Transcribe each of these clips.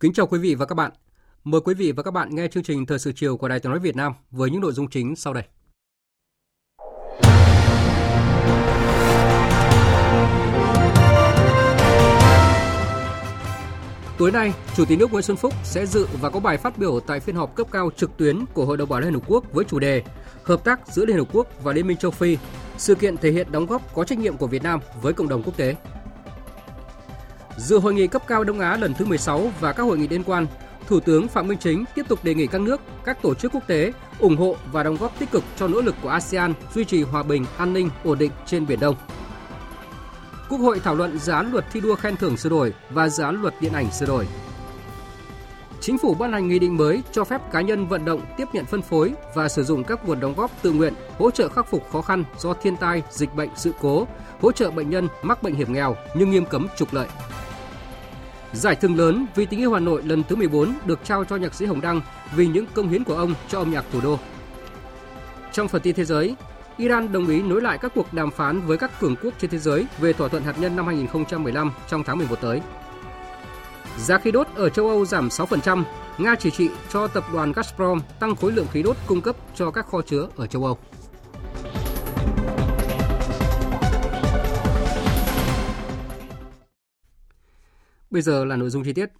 Kính chào quý vị và các bạn. Mời quý vị và các bạn nghe chương trình Thời sự chiều của Đài Tiếng nói Việt Nam với những nội dung chính sau đây. Tối nay, Chủ tịch nước Nguyễn Xuân Phúc sẽ dự và có bài phát biểu tại phiên họp cấp cao trực tuyến của Hội đồng Bảo an Liên Hợp Quốc với chủ đề Hợp tác giữa Liên Hợp Quốc và Liên minh châu Phi, sự kiện thể hiện đóng góp có trách nhiệm của Việt Nam với cộng đồng quốc tế. Dự hội nghị cấp cao Đông Á lần thứ 16 và các hội nghị liên quan, Thủ tướng Phạm Minh Chính tiếp tục đề nghị các nước, các tổ chức quốc tế ủng hộ và đóng góp tích cực cho nỗ lực của ASEAN duy trì hòa bình, an ninh, ổn định trên Biển Đông. Quốc hội thảo luận dự án luật thi đua khen thưởng sửa đổi và dự án luật điện ảnh sửa đổi. Chính phủ ban hành nghị định mới cho phép cá nhân vận động tiếp nhận phân phối và sử dụng các nguồn đóng góp tự nguyện hỗ trợ khắc phục khó khăn do thiên tai, dịch bệnh, sự cố, hỗ trợ bệnh nhân mắc bệnh hiểm nghèo nhưng nghiêm cấm trục lợi. Giải thưởng lớn vì tình yêu Hà Nội lần thứ 14 được trao cho nhạc sĩ Hồng Đăng vì những công hiến của ông cho âm nhạc thủ đô. Trong phần tin thế giới, Iran đồng ý nối lại các cuộc đàm phán với các cường quốc trên thế giới về thỏa thuận hạt nhân năm 2015 trong tháng 11 tới. Giá khí đốt ở châu Âu giảm 6%, Nga chỉ trị cho tập đoàn Gazprom tăng khối lượng khí đốt cung cấp cho các kho chứa ở châu Âu. Bây giờ là nội dung chi tiết.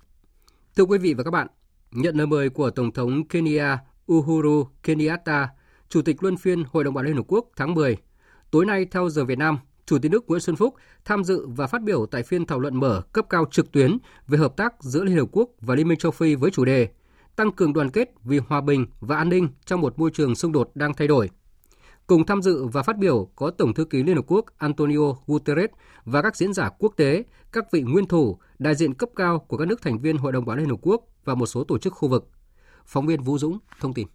Thưa quý vị và các bạn, nhận lời mời của Tổng thống Kenya Uhuru Kenyatta, Chủ tịch Luân phiên Hội đồng Bảo Liên Hợp Quốc tháng 10, tối nay theo giờ Việt Nam, Chủ tịch nước Nguyễn Xuân Phúc tham dự và phát biểu tại phiên thảo luận mở cấp cao trực tuyến về hợp tác giữa Liên Hợp Quốc và Liên minh châu Phi với chủ đề Tăng cường đoàn kết vì hòa bình và an ninh trong một môi trường xung đột đang thay đổi. Cùng tham dự và phát biểu có Tổng thư ký Liên Hợp Quốc Antonio Guterres và các diễn giả quốc tế, các vị nguyên thủ, đại diện cấp cao của các nước thành viên Hội đồng Bảo an Liên Hợp Quốc và một số tổ chức khu vực. Phóng viên Vũ Dũng thông tin.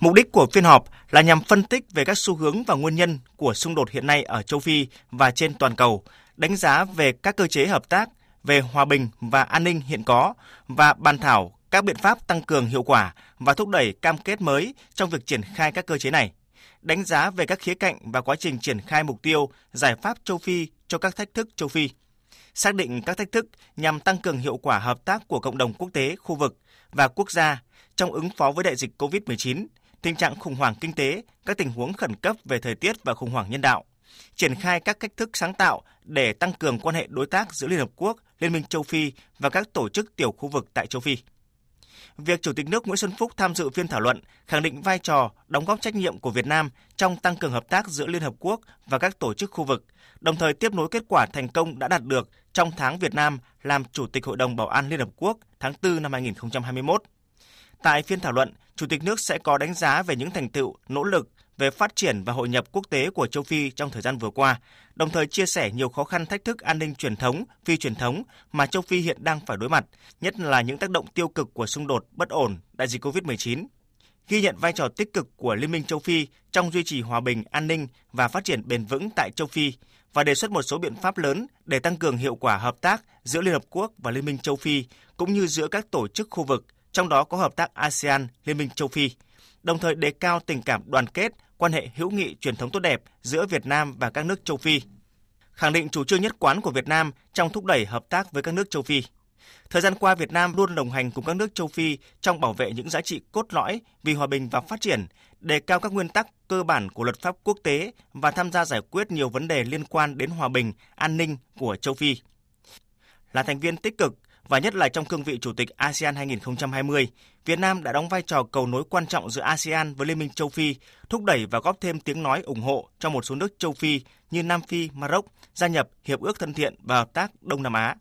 Mục đích của phiên họp là nhằm phân tích về các xu hướng và nguyên nhân của xung đột hiện nay ở châu Phi và trên toàn cầu, đánh giá về các cơ chế hợp tác, về hòa bình và an ninh hiện có và bàn thảo các biện pháp tăng cường hiệu quả và thúc đẩy cam kết mới trong việc triển khai các cơ chế này đánh giá về các khía cạnh và quá trình triển khai mục tiêu, giải pháp châu Phi cho các thách thức châu Phi, xác định các thách thức nhằm tăng cường hiệu quả hợp tác của cộng đồng quốc tế, khu vực và quốc gia trong ứng phó với đại dịch COVID-19, tình trạng khủng hoảng kinh tế, các tình huống khẩn cấp về thời tiết và khủng hoảng nhân đạo, triển khai các cách thức sáng tạo để tăng cường quan hệ đối tác giữa Liên Hợp Quốc, Liên minh châu Phi và các tổ chức tiểu khu vực tại châu Phi việc Chủ tịch nước Nguyễn Xuân Phúc tham dự phiên thảo luận khẳng định vai trò, đóng góp trách nhiệm của Việt Nam trong tăng cường hợp tác giữa Liên Hợp Quốc và các tổ chức khu vực, đồng thời tiếp nối kết quả thành công đã đạt được trong tháng Việt Nam làm Chủ tịch Hội đồng Bảo an Liên Hợp Quốc tháng 4 năm 2021. Tại phiên thảo luận, Chủ tịch nước sẽ có đánh giá về những thành tựu, nỗ lực về phát triển và hội nhập quốc tế của châu Phi trong thời gian vừa qua, đồng thời chia sẻ nhiều khó khăn thách thức an ninh truyền thống, phi truyền thống mà châu Phi hiện đang phải đối mặt, nhất là những tác động tiêu cực của xung đột, bất ổn, đại dịch COVID-19. Ghi nhận vai trò tích cực của Liên minh châu Phi trong duy trì hòa bình, an ninh và phát triển bền vững tại châu Phi và đề xuất một số biện pháp lớn để tăng cường hiệu quả hợp tác giữa Liên Hợp Quốc và Liên minh châu Phi cũng như giữa các tổ chức khu vực, trong đó có hợp tác ASEAN, Liên minh châu Phi, đồng thời đề cao tình cảm đoàn kết, quan hệ hữu nghị truyền thống tốt đẹp giữa Việt Nam và các nước châu Phi. Khẳng định chủ trương nhất quán của Việt Nam trong thúc đẩy hợp tác với các nước châu Phi. Thời gian qua, Việt Nam luôn đồng hành cùng các nước châu Phi trong bảo vệ những giá trị cốt lõi vì hòa bình và phát triển, đề cao các nguyên tắc cơ bản của luật pháp quốc tế và tham gia giải quyết nhiều vấn đề liên quan đến hòa bình, an ninh của châu Phi. Là thành viên tích cực và nhất là trong cương vị Chủ tịch ASEAN 2020, Việt Nam đã đóng vai trò cầu nối quan trọng giữa ASEAN với Liên minh châu Phi, thúc đẩy và góp thêm tiếng nói ủng hộ cho một số nước châu Phi như Nam Phi, Maroc gia nhập Hiệp ước Thân thiện và Hợp tác Đông Nam Á.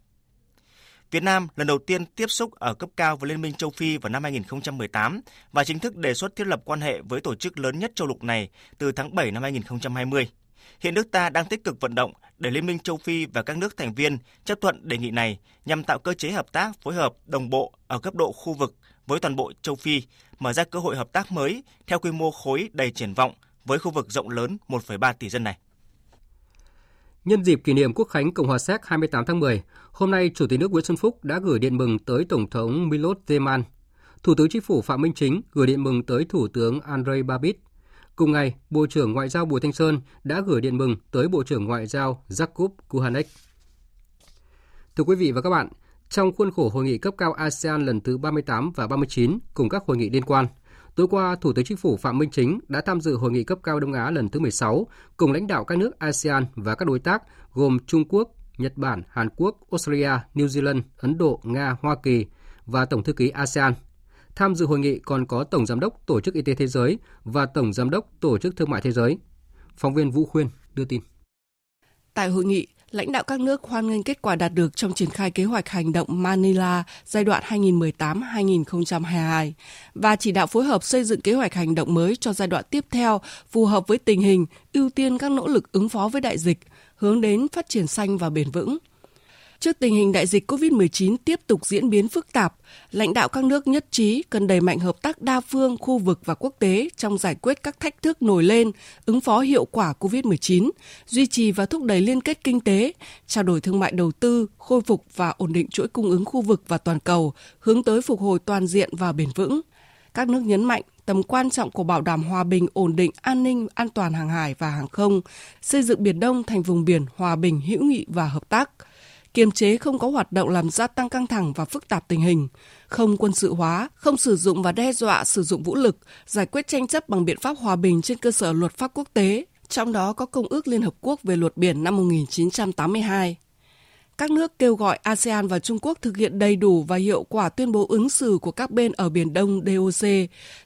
Việt Nam lần đầu tiên tiếp xúc ở cấp cao với Liên minh châu Phi vào năm 2018 và chính thức đề xuất thiết lập quan hệ với tổ chức lớn nhất châu lục này từ tháng 7 năm 2020. Hiện nước ta đang tích cực vận động để Liên minh châu Phi và các nước thành viên chấp thuận đề nghị này nhằm tạo cơ chế hợp tác phối hợp đồng bộ ở cấp độ khu vực với toàn bộ châu Phi, mở ra cơ hội hợp tác mới theo quy mô khối đầy triển vọng với khu vực rộng lớn 1,3 tỷ dân này. Nhân dịp kỷ niệm Quốc khánh Cộng hòa Séc 28 tháng 10, hôm nay Chủ tịch nước Nguyễn Xuân Phúc đã gửi điện mừng tới Tổng thống Milos Zeman. Thủ tướng Chính phủ Phạm Minh Chính gửi điện mừng tới Thủ tướng Andrei Babis. Cùng ngày, Bộ trưởng Ngoại giao Bùi Thanh Sơn đã gửi điện mừng tới Bộ trưởng Ngoại giao Jakub Kuhanek. Thưa quý vị và các bạn, trong khuôn khổ hội nghị cấp cao ASEAN lần thứ 38 và 39 cùng các hội nghị liên quan – Tối qua, Thủ tướng Chính phủ Phạm Minh Chính đã tham dự hội nghị cấp cao Đông Á lần thứ 16 cùng lãnh đạo các nước ASEAN và các đối tác gồm Trung Quốc, Nhật Bản, Hàn Quốc, Australia, New Zealand, Ấn Độ, Nga, Hoa Kỳ và Tổng thư ký ASEAN. Tham dự hội nghị còn có Tổng Giám đốc Tổ chức Y tế Thế giới và Tổng Giám đốc Tổ chức Thương mại Thế giới. Phóng viên Vũ Khuyên đưa tin. Tại hội nghị, lãnh đạo các nước hoan nghênh kết quả đạt được trong triển khai kế hoạch hành động Manila giai đoạn 2018-2022 và chỉ đạo phối hợp xây dựng kế hoạch hành động mới cho giai đoạn tiếp theo phù hợp với tình hình, ưu tiên các nỗ lực ứng phó với đại dịch, hướng đến phát triển xanh và bền vững. Trước tình hình đại dịch COVID-19 tiếp tục diễn biến phức tạp, lãnh đạo các nước nhất trí cần đẩy mạnh hợp tác đa phương, khu vực và quốc tế trong giải quyết các thách thức nổi lên, ứng phó hiệu quả COVID-19, duy trì và thúc đẩy liên kết kinh tế, trao đổi thương mại đầu tư, khôi phục và ổn định chuỗi cung ứng khu vực và toàn cầu, hướng tới phục hồi toàn diện và bền vững. Các nước nhấn mạnh tầm quan trọng của bảo đảm hòa bình, ổn định, an ninh, an toàn hàng hải và hàng không, xây dựng Biển Đông thành vùng biển hòa bình, hữu nghị và hợp tác – kiềm chế không có hoạt động làm gia tăng căng thẳng và phức tạp tình hình, không quân sự hóa, không sử dụng và đe dọa sử dụng vũ lực, giải quyết tranh chấp bằng biện pháp hòa bình trên cơ sở luật pháp quốc tế, trong đó có Công ước Liên Hợp Quốc về luật biển năm 1982. Các nước kêu gọi ASEAN và Trung Quốc thực hiện đầy đủ và hiệu quả tuyên bố ứng xử của các bên ở Biển Đông DOC,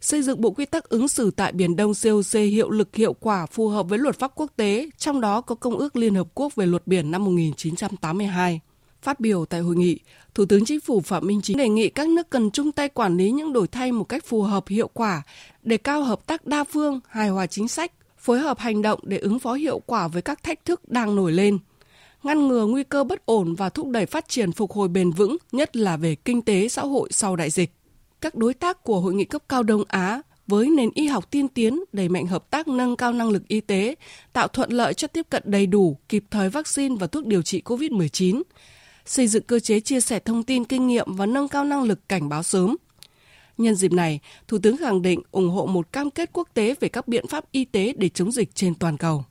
xây dựng bộ quy tắc ứng xử tại Biển Đông COC hiệu lực hiệu quả phù hợp với luật pháp quốc tế, trong đó có Công ước Liên Hợp Quốc về luật biển năm 1982. Phát biểu tại hội nghị, Thủ tướng Chính phủ Phạm Minh Chính đề nghị các nước cần chung tay quản lý những đổi thay một cách phù hợp hiệu quả, để cao hợp tác đa phương, hài hòa chính sách, phối hợp hành động để ứng phó hiệu quả với các thách thức đang nổi lên – ngăn ngừa nguy cơ bất ổn và thúc đẩy phát triển phục hồi bền vững, nhất là về kinh tế xã hội sau đại dịch. Các đối tác của Hội nghị cấp cao Đông Á với nền y học tiên tiến đẩy mạnh hợp tác nâng cao năng lực y tế, tạo thuận lợi cho tiếp cận đầy đủ, kịp thời vaccine và thuốc điều trị COVID-19, xây dựng cơ chế chia sẻ thông tin kinh nghiệm và nâng cao năng lực cảnh báo sớm. Nhân dịp này, Thủ tướng khẳng định ủng hộ một cam kết quốc tế về các biện pháp y tế để chống dịch trên toàn cầu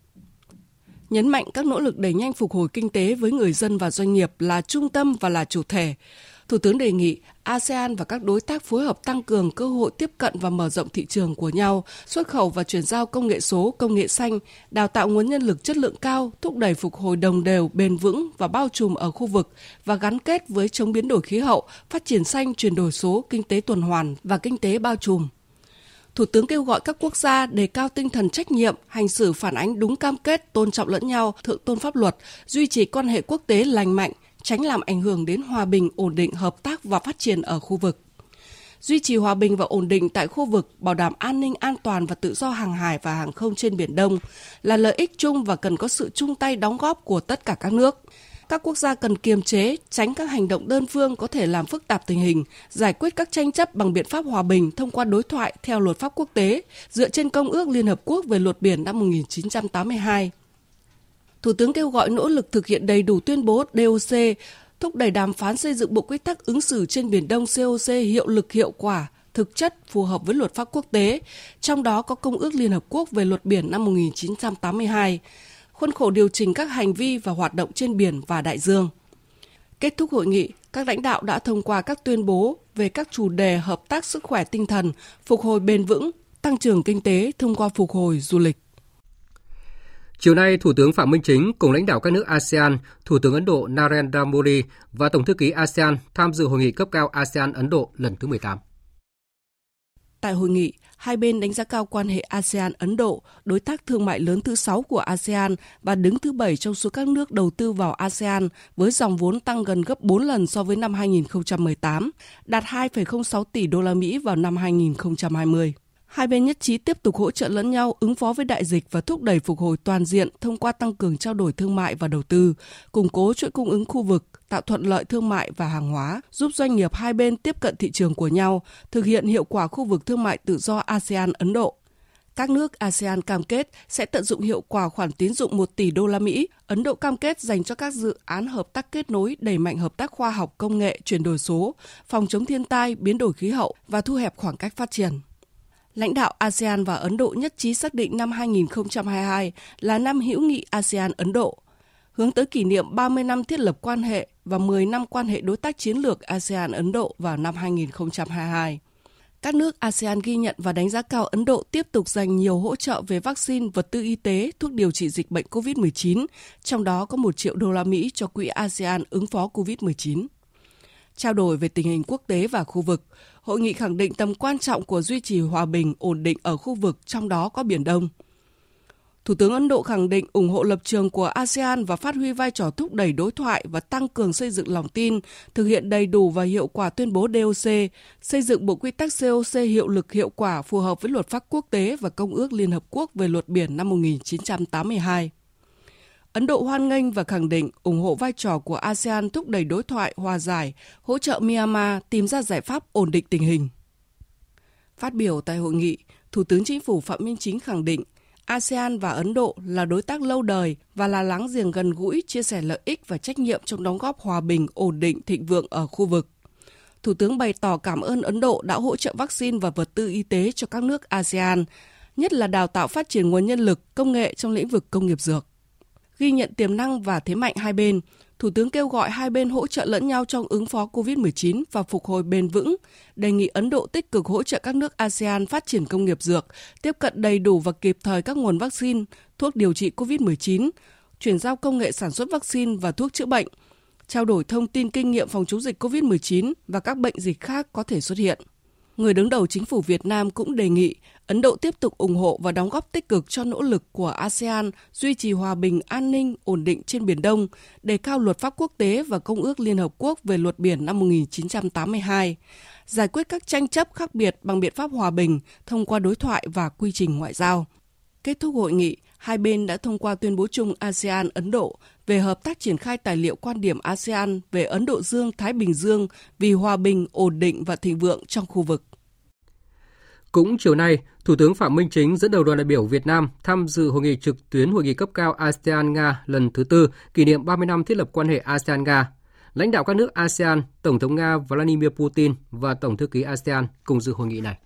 nhấn mạnh các nỗ lực đẩy nhanh phục hồi kinh tế với người dân và doanh nghiệp là trung tâm và là chủ thể. Thủ tướng đề nghị ASEAN và các đối tác phối hợp tăng cường cơ hội tiếp cận và mở rộng thị trường của nhau, xuất khẩu và chuyển giao công nghệ số, công nghệ xanh, đào tạo nguồn nhân lực chất lượng cao, thúc đẩy phục hồi đồng đều, bền vững và bao trùm ở khu vực và gắn kết với chống biến đổi khí hậu, phát triển xanh, chuyển đổi số, kinh tế tuần hoàn và kinh tế bao trùm. Thủ tướng kêu gọi các quốc gia đề cao tinh thần trách nhiệm, hành xử phản ánh đúng cam kết, tôn trọng lẫn nhau, thượng tôn pháp luật, duy trì quan hệ quốc tế lành mạnh, tránh làm ảnh hưởng đến hòa bình, ổn định, hợp tác và phát triển ở khu vực. Duy trì hòa bình và ổn định tại khu vực, bảo đảm an ninh an toàn và tự do hàng hải và hàng không trên Biển Đông là lợi ích chung và cần có sự chung tay đóng góp của tất cả các nước các quốc gia cần kiềm chế, tránh các hành động đơn phương có thể làm phức tạp tình hình, giải quyết các tranh chấp bằng biện pháp hòa bình thông qua đối thoại theo luật pháp quốc tế, dựa trên Công ước Liên Hợp Quốc về luật biển năm 1982. Thủ tướng kêu gọi nỗ lực thực hiện đầy đủ tuyên bố DOC, thúc đẩy đàm phán xây dựng bộ quy tắc ứng xử trên Biển Đông COC hiệu lực hiệu quả, thực chất phù hợp với luật pháp quốc tế, trong đó có Công ước Liên Hợp Quốc về luật biển năm 1982 khuôn khổ điều chỉnh các hành vi và hoạt động trên biển và đại dương. Kết thúc hội nghị, các lãnh đạo đã thông qua các tuyên bố về các chủ đề hợp tác sức khỏe tinh thần, phục hồi bền vững, tăng trưởng kinh tế thông qua phục hồi du lịch. Chiều nay, Thủ tướng Phạm Minh Chính cùng lãnh đạo các nước ASEAN, Thủ tướng Ấn Độ Narendra Modi và Tổng thư ký ASEAN tham dự hội nghị cấp cao ASEAN Ấn Độ lần thứ 18. Tại hội nghị, hai bên đánh giá cao quan hệ ASEAN-Ấn Độ, đối tác thương mại lớn thứ 6 của ASEAN và đứng thứ 7 trong số các nước đầu tư vào ASEAN với dòng vốn tăng gần gấp 4 lần so với năm 2018, đạt 2,06 tỷ đô la Mỹ vào năm 2020. Hai bên nhất trí tiếp tục hỗ trợ lẫn nhau ứng phó với đại dịch và thúc đẩy phục hồi toàn diện thông qua tăng cường trao đổi thương mại và đầu tư, củng cố chuỗi cung ứng khu vực, tạo thuận lợi thương mại và hàng hóa, giúp doanh nghiệp hai bên tiếp cận thị trường của nhau, thực hiện hiệu quả khu vực thương mại tự do ASEAN-Ấn Độ. Các nước ASEAN cam kết sẽ tận dụng hiệu quả khoản tín dụng 1 tỷ đô la Mỹ. Ấn Độ cam kết dành cho các dự án hợp tác kết nối đẩy mạnh hợp tác khoa học công nghệ, chuyển đổi số, phòng chống thiên tai, biến đổi khí hậu và thu hẹp khoảng cách phát triển. Lãnh đạo ASEAN và Ấn Độ nhất trí xác định năm 2022 là năm hữu nghị ASEAN-Ấn Độ, hướng tới kỷ niệm 30 năm thiết lập quan hệ và 10 năm quan hệ đối tác chiến lược ASEAN-Ấn Độ vào năm 2022. Các nước ASEAN ghi nhận và đánh giá cao Ấn Độ tiếp tục dành nhiều hỗ trợ về vaccine, vật tư y tế, thuốc điều trị dịch bệnh COVID-19, trong đó có 1 triệu đô la Mỹ cho quỹ ASEAN ứng phó COVID-19 trao đổi về tình hình quốc tế và khu vực. Hội nghị khẳng định tầm quan trọng của duy trì hòa bình, ổn định ở khu vực, trong đó có Biển Đông. Thủ tướng Ấn Độ khẳng định ủng hộ lập trường của ASEAN và phát huy vai trò thúc đẩy đối thoại và tăng cường xây dựng lòng tin, thực hiện đầy đủ và hiệu quả tuyên bố DOC, xây dựng bộ quy tắc COC hiệu lực hiệu quả phù hợp với luật pháp quốc tế và Công ước Liên Hợp Quốc về luật biển năm 1982. Ấn Độ hoan nghênh và khẳng định ủng hộ vai trò của ASEAN thúc đẩy đối thoại, hòa giải, hỗ trợ Myanmar tìm ra giải pháp ổn định tình hình. Phát biểu tại hội nghị, Thủ tướng Chính phủ Phạm Minh Chính khẳng định ASEAN và Ấn Độ là đối tác lâu đời và là láng giềng gần gũi, chia sẻ lợi ích và trách nhiệm trong đóng góp hòa bình, ổn định, thịnh vượng ở khu vực. Thủ tướng bày tỏ cảm ơn Ấn Độ đã hỗ trợ vaccine và vật tư y tế cho các nước ASEAN, nhất là đào tạo phát triển nguồn nhân lực, công nghệ trong lĩnh vực công nghiệp dược ghi nhận tiềm năng và thế mạnh hai bên, Thủ tướng kêu gọi hai bên hỗ trợ lẫn nhau trong ứng phó COVID-19 và phục hồi bền vững, đề nghị Ấn Độ tích cực hỗ trợ các nước ASEAN phát triển công nghiệp dược, tiếp cận đầy đủ và kịp thời các nguồn vaccine, thuốc điều trị COVID-19, chuyển giao công nghệ sản xuất vaccine và thuốc chữa bệnh, trao đổi thông tin kinh nghiệm phòng chống dịch COVID-19 và các bệnh dịch khác có thể xuất hiện. Người đứng đầu chính phủ Việt Nam cũng đề nghị Ấn Độ tiếp tục ủng hộ và đóng góp tích cực cho nỗ lực của ASEAN duy trì hòa bình, an ninh, ổn định trên Biển Đông, đề cao luật pháp quốc tế và Công ước Liên Hợp Quốc về luật biển năm 1982, giải quyết các tranh chấp khác biệt bằng biện pháp hòa bình thông qua đối thoại và quy trình ngoại giao. Kết thúc hội nghị, hai bên đã thông qua tuyên bố chung ASEAN-Ấn Độ về hợp tác triển khai tài liệu quan điểm ASEAN về Ấn Độ Dương-Thái Bình Dương vì hòa bình, ổn định và thịnh vượng trong khu vực. Cũng chiều nay, Thủ tướng Phạm Minh Chính dẫn đầu đoàn đại biểu Việt Nam tham dự hội nghị trực tuyến hội nghị cấp cao ASEAN-Nga lần thứ tư kỷ niệm 30 năm thiết lập quan hệ ASEAN-Nga. Lãnh đạo các nước ASEAN, Tổng thống Nga Vladimir Putin và Tổng thư ký ASEAN cùng dự hội nghị này.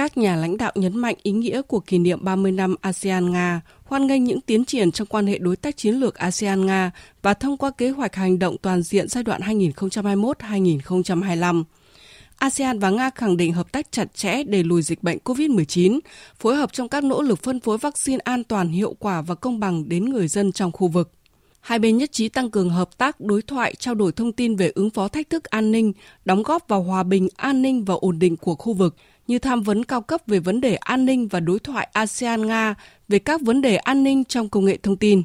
Các nhà lãnh đạo nhấn mạnh ý nghĩa của kỷ niệm 30 năm ASEAN-Nga, hoan nghênh những tiến triển trong quan hệ đối tác chiến lược ASEAN-Nga và thông qua kế hoạch hành động toàn diện giai đoạn 2021-2025. ASEAN và Nga khẳng định hợp tác chặt chẽ để lùi dịch bệnh COVID-19, phối hợp trong các nỗ lực phân phối vaccine an toàn, hiệu quả và công bằng đến người dân trong khu vực. Hai bên nhất trí tăng cường hợp tác, đối thoại, trao đổi thông tin về ứng phó thách thức an ninh, đóng góp vào hòa bình, an ninh và ổn định của khu vực, như tham vấn cao cấp về vấn đề an ninh và đối thoại ASEAN-Nga về các vấn đề an ninh trong công nghệ thông tin.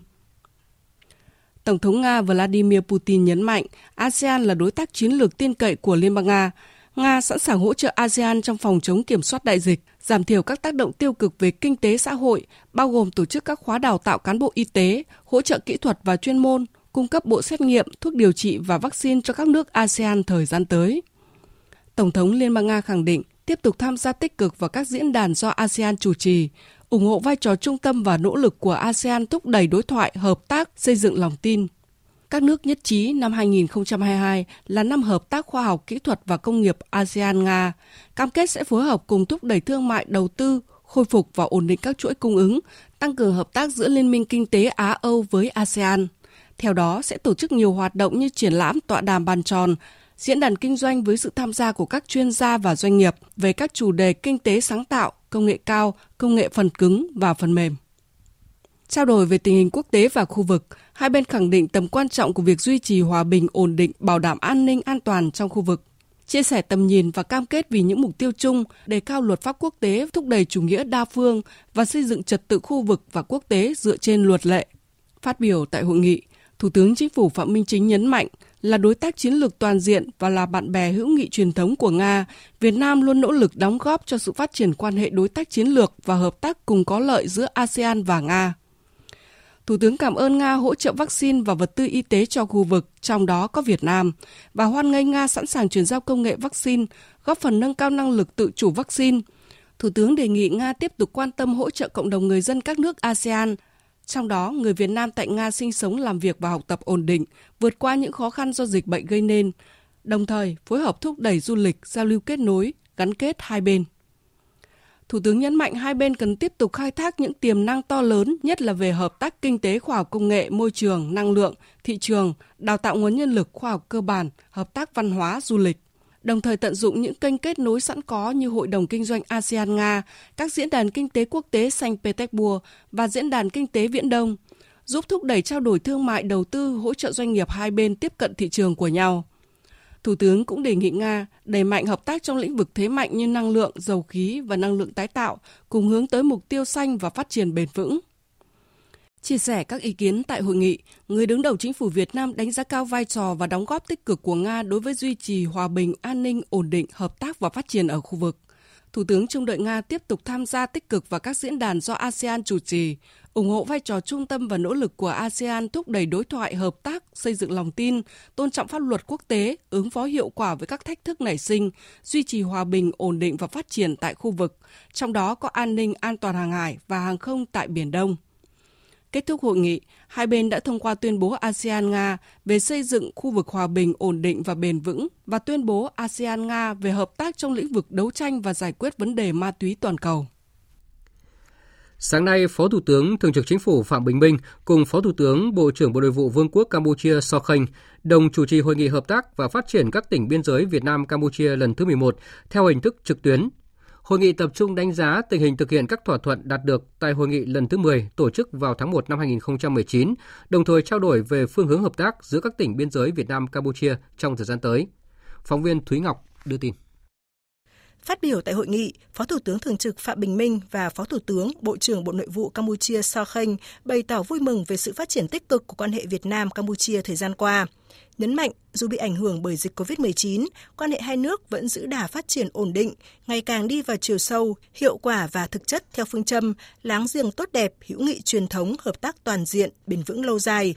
Tổng thống Nga Vladimir Putin nhấn mạnh ASEAN là đối tác chiến lược tin cậy của Liên bang Nga, Nga sẵn sàng hỗ trợ ASEAN trong phòng chống kiểm soát đại dịch, giảm thiểu các tác động tiêu cực về kinh tế xã hội, bao gồm tổ chức các khóa đào tạo cán bộ y tế, hỗ trợ kỹ thuật và chuyên môn, cung cấp bộ xét nghiệm, thuốc điều trị và vaccine cho các nước ASEAN thời gian tới. Tổng thống Liên bang Nga khẳng định tiếp tục tham gia tích cực vào các diễn đàn do ASEAN chủ trì, ủng hộ vai trò trung tâm và nỗ lực của ASEAN thúc đẩy đối thoại, hợp tác, xây dựng lòng tin, các nước nhất trí năm 2022 là năm hợp tác khoa học kỹ thuật và công nghiệp ASEAN-Nga, cam kết sẽ phối hợp cùng thúc đẩy thương mại đầu tư, khôi phục và ổn định các chuỗi cung ứng, tăng cường hợp tác giữa Liên minh Kinh tế Á-Âu với ASEAN. Theo đó, sẽ tổ chức nhiều hoạt động như triển lãm tọa đàm bàn tròn, diễn đàn kinh doanh với sự tham gia của các chuyên gia và doanh nghiệp về các chủ đề kinh tế sáng tạo, công nghệ cao, công nghệ phần cứng và phần mềm. Trao đổi về tình hình quốc tế và khu vực, hai bên khẳng định tầm quan trọng của việc duy trì hòa bình, ổn định, bảo đảm an ninh an toàn trong khu vực, chia sẻ tầm nhìn và cam kết vì những mục tiêu chung, đề cao luật pháp quốc tế, thúc đẩy chủ nghĩa đa phương và xây dựng trật tự khu vực và quốc tế dựa trên luật lệ. Phát biểu tại hội nghị, Thủ tướng Chính phủ Phạm Minh Chính nhấn mạnh là đối tác chiến lược toàn diện và là bạn bè hữu nghị truyền thống của Nga, Việt Nam luôn nỗ lực đóng góp cho sự phát triển quan hệ đối tác chiến lược và hợp tác cùng có lợi giữa ASEAN và Nga. Thủ tướng cảm ơn Nga hỗ trợ vaccine và vật tư y tế cho khu vực, trong đó có Việt Nam, và hoan nghênh Nga sẵn sàng chuyển giao công nghệ vaccine, góp phần nâng cao năng lực tự chủ vaccine. Thủ tướng đề nghị Nga tiếp tục quan tâm hỗ trợ cộng đồng người dân các nước ASEAN, trong đó người Việt Nam tại Nga sinh sống, làm việc và học tập ổn định, vượt qua những khó khăn do dịch bệnh gây nên, đồng thời phối hợp thúc đẩy du lịch, giao lưu kết nối, gắn kết hai bên. Thủ tướng nhấn mạnh hai bên cần tiếp tục khai thác những tiềm năng to lớn, nhất là về hợp tác kinh tế khoa học công nghệ, môi trường, năng lượng, thị trường, đào tạo nguồn nhân lực khoa học cơ bản, hợp tác văn hóa, du lịch. Đồng thời tận dụng những kênh kết nối sẵn có như Hội đồng Kinh doanh ASEAN-Nga, các diễn đàn kinh tế quốc tế Saint Petersburg và diễn đàn kinh tế Viễn Đông, giúp thúc đẩy trao đổi thương mại đầu tư, hỗ trợ doanh nghiệp hai bên tiếp cận thị trường của nhau – Thủ tướng cũng đề nghị Nga đẩy mạnh hợp tác trong lĩnh vực thế mạnh như năng lượng, dầu khí và năng lượng tái tạo, cùng hướng tới mục tiêu xanh và phát triển bền vững. Chia sẻ các ý kiến tại hội nghị, người đứng đầu chính phủ Việt Nam đánh giá cao vai trò và đóng góp tích cực của Nga đối với duy trì hòa bình, an ninh, ổn định, hợp tác và phát triển ở khu vực. Thủ tướng trông đợi Nga tiếp tục tham gia tích cực vào các diễn đàn do ASEAN chủ trì, ủng hộ vai trò trung tâm và nỗ lực của ASEAN thúc đẩy đối thoại hợp tác, xây dựng lòng tin, tôn trọng pháp luật quốc tế, ứng phó hiệu quả với các thách thức nảy sinh, duy trì hòa bình, ổn định và phát triển tại khu vực, trong đó có an ninh, an toàn hàng hải và hàng không tại Biển Đông. Kết thúc hội nghị, hai bên đã thông qua tuyên bố ASEAN-Nga về xây dựng khu vực hòa bình, ổn định và bền vững và tuyên bố ASEAN-Nga về hợp tác trong lĩnh vực đấu tranh và giải quyết vấn đề ma túy toàn cầu. Sáng nay, Phó Thủ tướng Thường trực Chính phủ Phạm Bình Minh cùng Phó Thủ tướng Bộ trưởng Bộ Nội vụ Vương quốc Campuchia So Khanh đồng chủ trì hội nghị hợp tác và phát triển các tỉnh biên giới Việt Nam Campuchia lần thứ 11 theo hình thức trực tuyến. Hội nghị tập trung đánh giá tình hình thực hiện các thỏa thuận đạt được tại hội nghị lần thứ 10 tổ chức vào tháng 1 năm 2019, đồng thời trao đổi về phương hướng hợp tác giữa các tỉnh biên giới Việt Nam Campuchia trong thời gian tới. Phóng viên Thúy Ngọc đưa tin. Phát biểu tại hội nghị, Phó Thủ tướng Thường trực Phạm Bình Minh và Phó Thủ tướng Bộ trưởng Bộ Nội vụ Campuchia So Khanh bày tỏ vui mừng về sự phát triển tích cực của quan hệ Việt Nam-Campuchia thời gian qua. Nhấn mạnh, dù bị ảnh hưởng bởi dịch COVID-19, quan hệ hai nước vẫn giữ đà phát triển ổn định, ngày càng đi vào chiều sâu, hiệu quả và thực chất theo phương châm láng giềng tốt đẹp, hữu nghị truyền thống, hợp tác toàn diện, bền vững lâu dài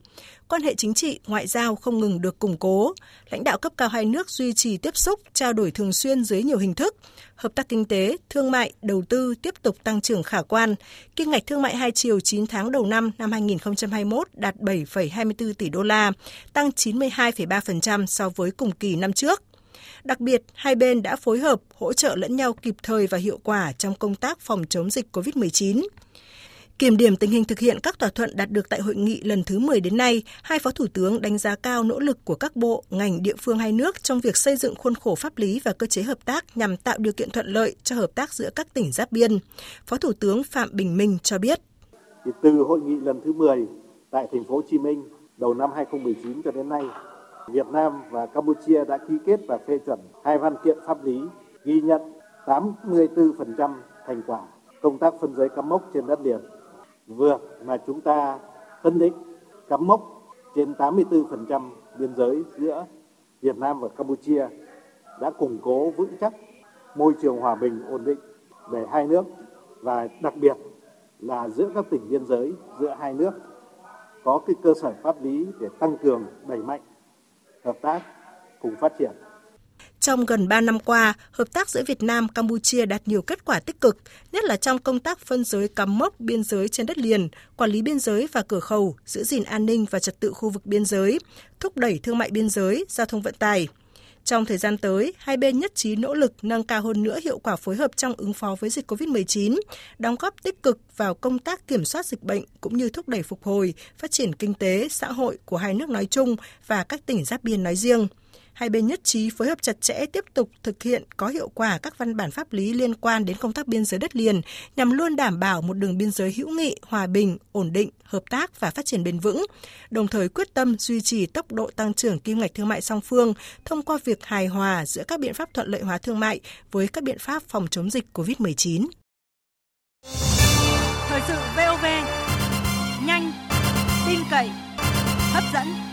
quan hệ chính trị, ngoại giao không ngừng được củng cố. Lãnh đạo cấp cao hai nước duy trì tiếp xúc, trao đổi thường xuyên dưới nhiều hình thức. Hợp tác kinh tế, thương mại, đầu tư tiếp tục tăng trưởng khả quan. Kim ngạch thương mại hai chiều 9 tháng đầu năm năm 2021 đạt 7,24 tỷ đô la, tăng 92,3% so với cùng kỳ năm trước. Đặc biệt, hai bên đã phối hợp hỗ trợ lẫn nhau kịp thời và hiệu quả trong công tác phòng chống dịch COVID-19. Kiểm điểm tình hình thực hiện các thỏa thuận đạt được tại hội nghị lần thứ 10 đến nay, hai phó thủ tướng đánh giá cao nỗ lực của các bộ, ngành địa phương hai nước trong việc xây dựng khuôn khổ pháp lý và cơ chế hợp tác nhằm tạo điều kiện thuận lợi cho hợp tác giữa các tỉnh giáp biên. Phó Thủ tướng Phạm Bình Minh cho biết. Từ hội nghị lần thứ 10 tại thành phố Hồ Chí Minh đầu năm 2019 cho đến nay, Việt Nam và Campuchia đã ký kết và phê chuẩn hai văn kiện pháp lý, ghi nhận 84% thành quả công tác phân giới cắm mốc trên đất liền. Vượt mà chúng ta phân định cắm mốc trên 84% biên giới giữa Việt Nam và Campuchia đã củng cố vững chắc môi trường hòa bình ổn định để hai nước và đặc biệt là giữa các tỉnh biên giới giữa hai nước có cái cơ sở pháp lý để tăng cường đẩy mạnh hợp tác cùng phát triển trong gần 3 năm qua, hợp tác giữa Việt Nam Campuchia đạt nhiều kết quả tích cực, nhất là trong công tác phân giới cắm mốc biên giới trên đất liền, quản lý biên giới và cửa khẩu, giữ gìn an ninh và trật tự khu vực biên giới, thúc đẩy thương mại biên giới, giao thông vận tải. Trong thời gian tới, hai bên nhất trí nỗ lực nâng cao hơn nữa hiệu quả phối hợp trong ứng phó với dịch COVID-19, đóng góp tích cực vào công tác kiểm soát dịch bệnh cũng như thúc đẩy phục hồi, phát triển kinh tế, xã hội của hai nước nói chung và các tỉnh giáp biên nói riêng. Hai bên nhất trí phối hợp chặt chẽ tiếp tục thực hiện có hiệu quả các văn bản pháp lý liên quan đến công tác biên giới đất liền nhằm luôn đảm bảo một đường biên giới hữu nghị, hòa bình, ổn định, hợp tác và phát triển bền vững, đồng thời quyết tâm duy trì tốc độ tăng trưởng kim ngạch thương mại song phương thông qua việc hài hòa giữa các biện pháp thuận lợi hóa thương mại với các biện pháp phòng chống dịch COVID-19. Thời sự VOV, nhanh, tin cậy, hấp dẫn.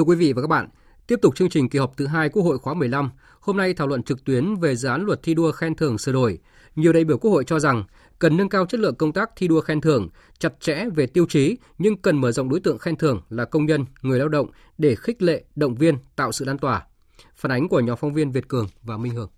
Thưa quý vị và các bạn, tiếp tục chương trình kỳ họp thứ hai Quốc hội khóa 15, hôm nay thảo luận trực tuyến về dự án luật thi đua khen thưởng sửa đổi. Nhiều đại biểu Quốc hội cho rằng cần nâng cao chất lượng công tác thi đua khen thưởng, chặt chẽ về tiêu chí nhưng cần mở rộng đối tượng khen thưởng là công nhân, người lao động để khích lệ, động viên, tạo sự lan tỏa. Phản ánh của nhóm phóng viên Việt Cường và Minh Hường.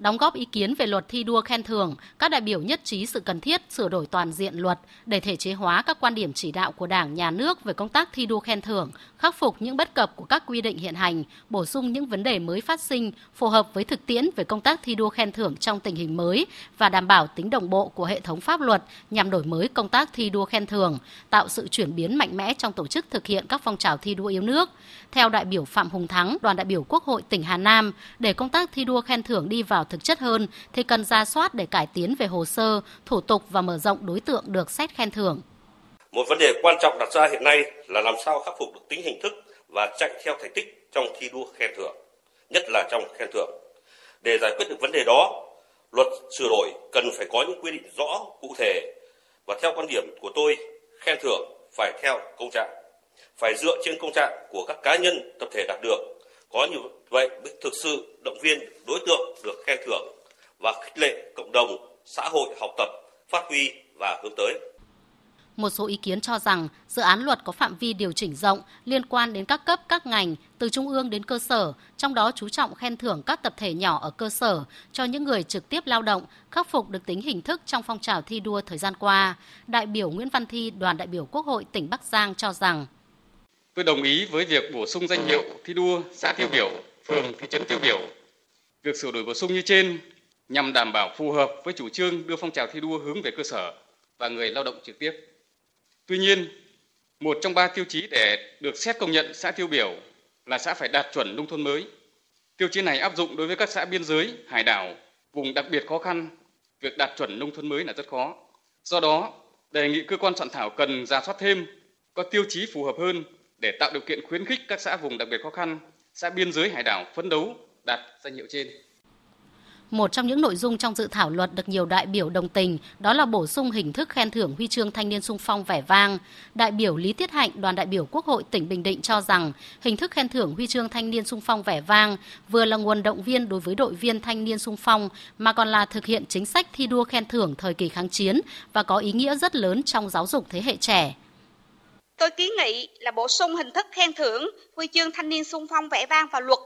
Đóng góp ý kiến về luật thi đua khen thưởng, các đại biểu nhất trí sự cần thiết sửa đổi toàn diện luật để thể chế hóa các quan điểm chỉ đạo của Đảng, Nhà nước về công tác thi đua khen thưởng, khắc phục những bất cập của các quy định hiện hành, bổ sung những vấn đề mới phát sinh, phù hợp với thực tiễn về công tác thi đua khen thưởng trong tình hình mới và đảm bảo tính đồng bộ của hệ thống pháp luật nhằm đổi mới công tác thi đua khen thưởng, tạo sự chuyển biến mạnh mẽ trong tổ chức thực hiện các phong trào thi đua yêu nước. Theo đại biểu Phạm Hùng Thắng, đoàn đại biểu Quốc hội tỉnh Hà Nam, để công tác thi đua khen thưởng đi vào thực chất hơn thì cần ra soát để cải tiến về hồ sơ, thủ tục và mở rộng đối tượng được xét khen thưởng. Một vấn đề quan trọng đặt ra hiện nay là làm sao khắc phục được tính hình thức và chạy theo thành tích trong thi đua khen thưởng, nhất là trong khen thưởng. Để giải quyết được vấn đề đó, luật sửa đổi cần phải có những quy định rõ, cụ thể và theo quan điểm của tôi, khen thưởng phải theo công trạng, phải dựa trên công trạng của các cá nhân, tập thể đạt được. Có như vậy mới thực sự động viên đối tượng được khen thưởng và khích lệ cộng đồng, xã hội học tập, phát huy và hướng tới. Một số ý kiến cho rằng dự án luật có phạm vi điều chỉnh rộng liên quan đến các cấp các ngành từ trung ương đến cơ sở, trong đó chú trọng khen thưởng các tập thể nhỏ ở cơ sở cho những người trực tiếp lao động, khắc phục được tính hình thức trong phong trào thi đua thời gian qua. Đại biểu Nguyễn Văn Thi, đoàn đại biểu Quốc hội tỉnh Bắc Giang cho rằng Tôi đồng ý với việc bổ sung danh hiệu thi đua xã tiêu biểu, phường, thị trấn tiêu biểu. Việc sửa đổi bổ sung như trên nhằm đảm bảo phù hợp với chủ trương đưa phong trào thi đua hướng về cơ sở và người lao động trực tiếp. Tuy nhiên, một trong ba tiêu chí để được xét công nhận xã tiêu biểu là xã phải đạt chuẩn nông thôn mới. Tiêu chí này áp dụng đối với các xã biên giới, hải đảo, vùng đặc biệt khó khăn, việc đạt chuẩn nông thôn mới là rất khó. Do đó, đề nghị cơ quan soạn thảo cần ra soát thêm có tiêu chí phù hợp hơn để tạo điều kiện khuyến khích các xã vùng đặc biệt khó khăn, xã biên giới hải đảo phấn đấu đạt danh hiệu trên. Một trong những nội dung trong dự thảo luật được nhiều đại biểu đồng tình đó là bổ sung hình thức khen thưởng huy chương thanh niên sung phong vẻ vang. Đại biểu Lý Tiết Hạnh, đoàn đại biểu Quốc hội tỉnh Bình Định cho rằng hình thức khen thưởng huy chương thanh niên sung phong vẻ vang vừa là nguồn động viên đối với đội viên thanh niên sung phong mà còn là thực hiện chính sách thi đua khen thưởng thời kỳ kháng chiến và có ý nghĩa rất lớn trong giáo dục thế hệ trẻ. Tôi kiến nghị là bổ sung hình thức khen thưởng huy chương thanh niên sung phong vẻ vang vào luật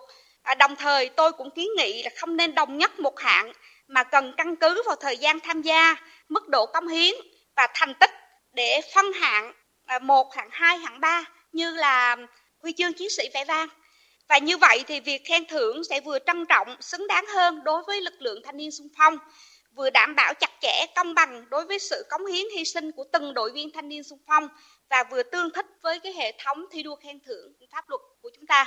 À, đồng thời tôi cũng kiến nghị là không nên đồng nhất một hạng mà cần căn cứ vào thời gian tham gia, mức độ công hiến và thành tích để phân hạng à, một, hạng hai, hạng ba như là huy chương chiến sĩ vẻ vang. Và như vậy thì việc khen thưởng sẽ vừa trân trọng, xứng đáng hơn đối với lực lượng thanh niên sung phong, vừa đảm bảo chặt chẽ, công bằng đối với sự cống hiến hy sinh của từng đội viên thanh niên sung phong và vừa tương thích với cái hệ thống thi đua khen thưởng pháp luật của chúng ta.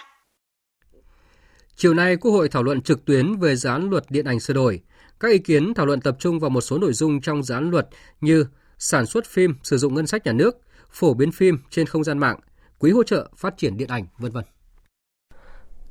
Chiều nay, Quốc hội thảo luận trực tuyến về dự án luật điện ảnh sửa đổi. Các ý kiến thảo luận tập trung vào một số nội dung trong dự án luật như sản xuất phim sử dụng ngân sách nhà nước, phổ biến phim trên không gian mạng, quỹ hỗ trợ phát triển điện ảnh, vân vân.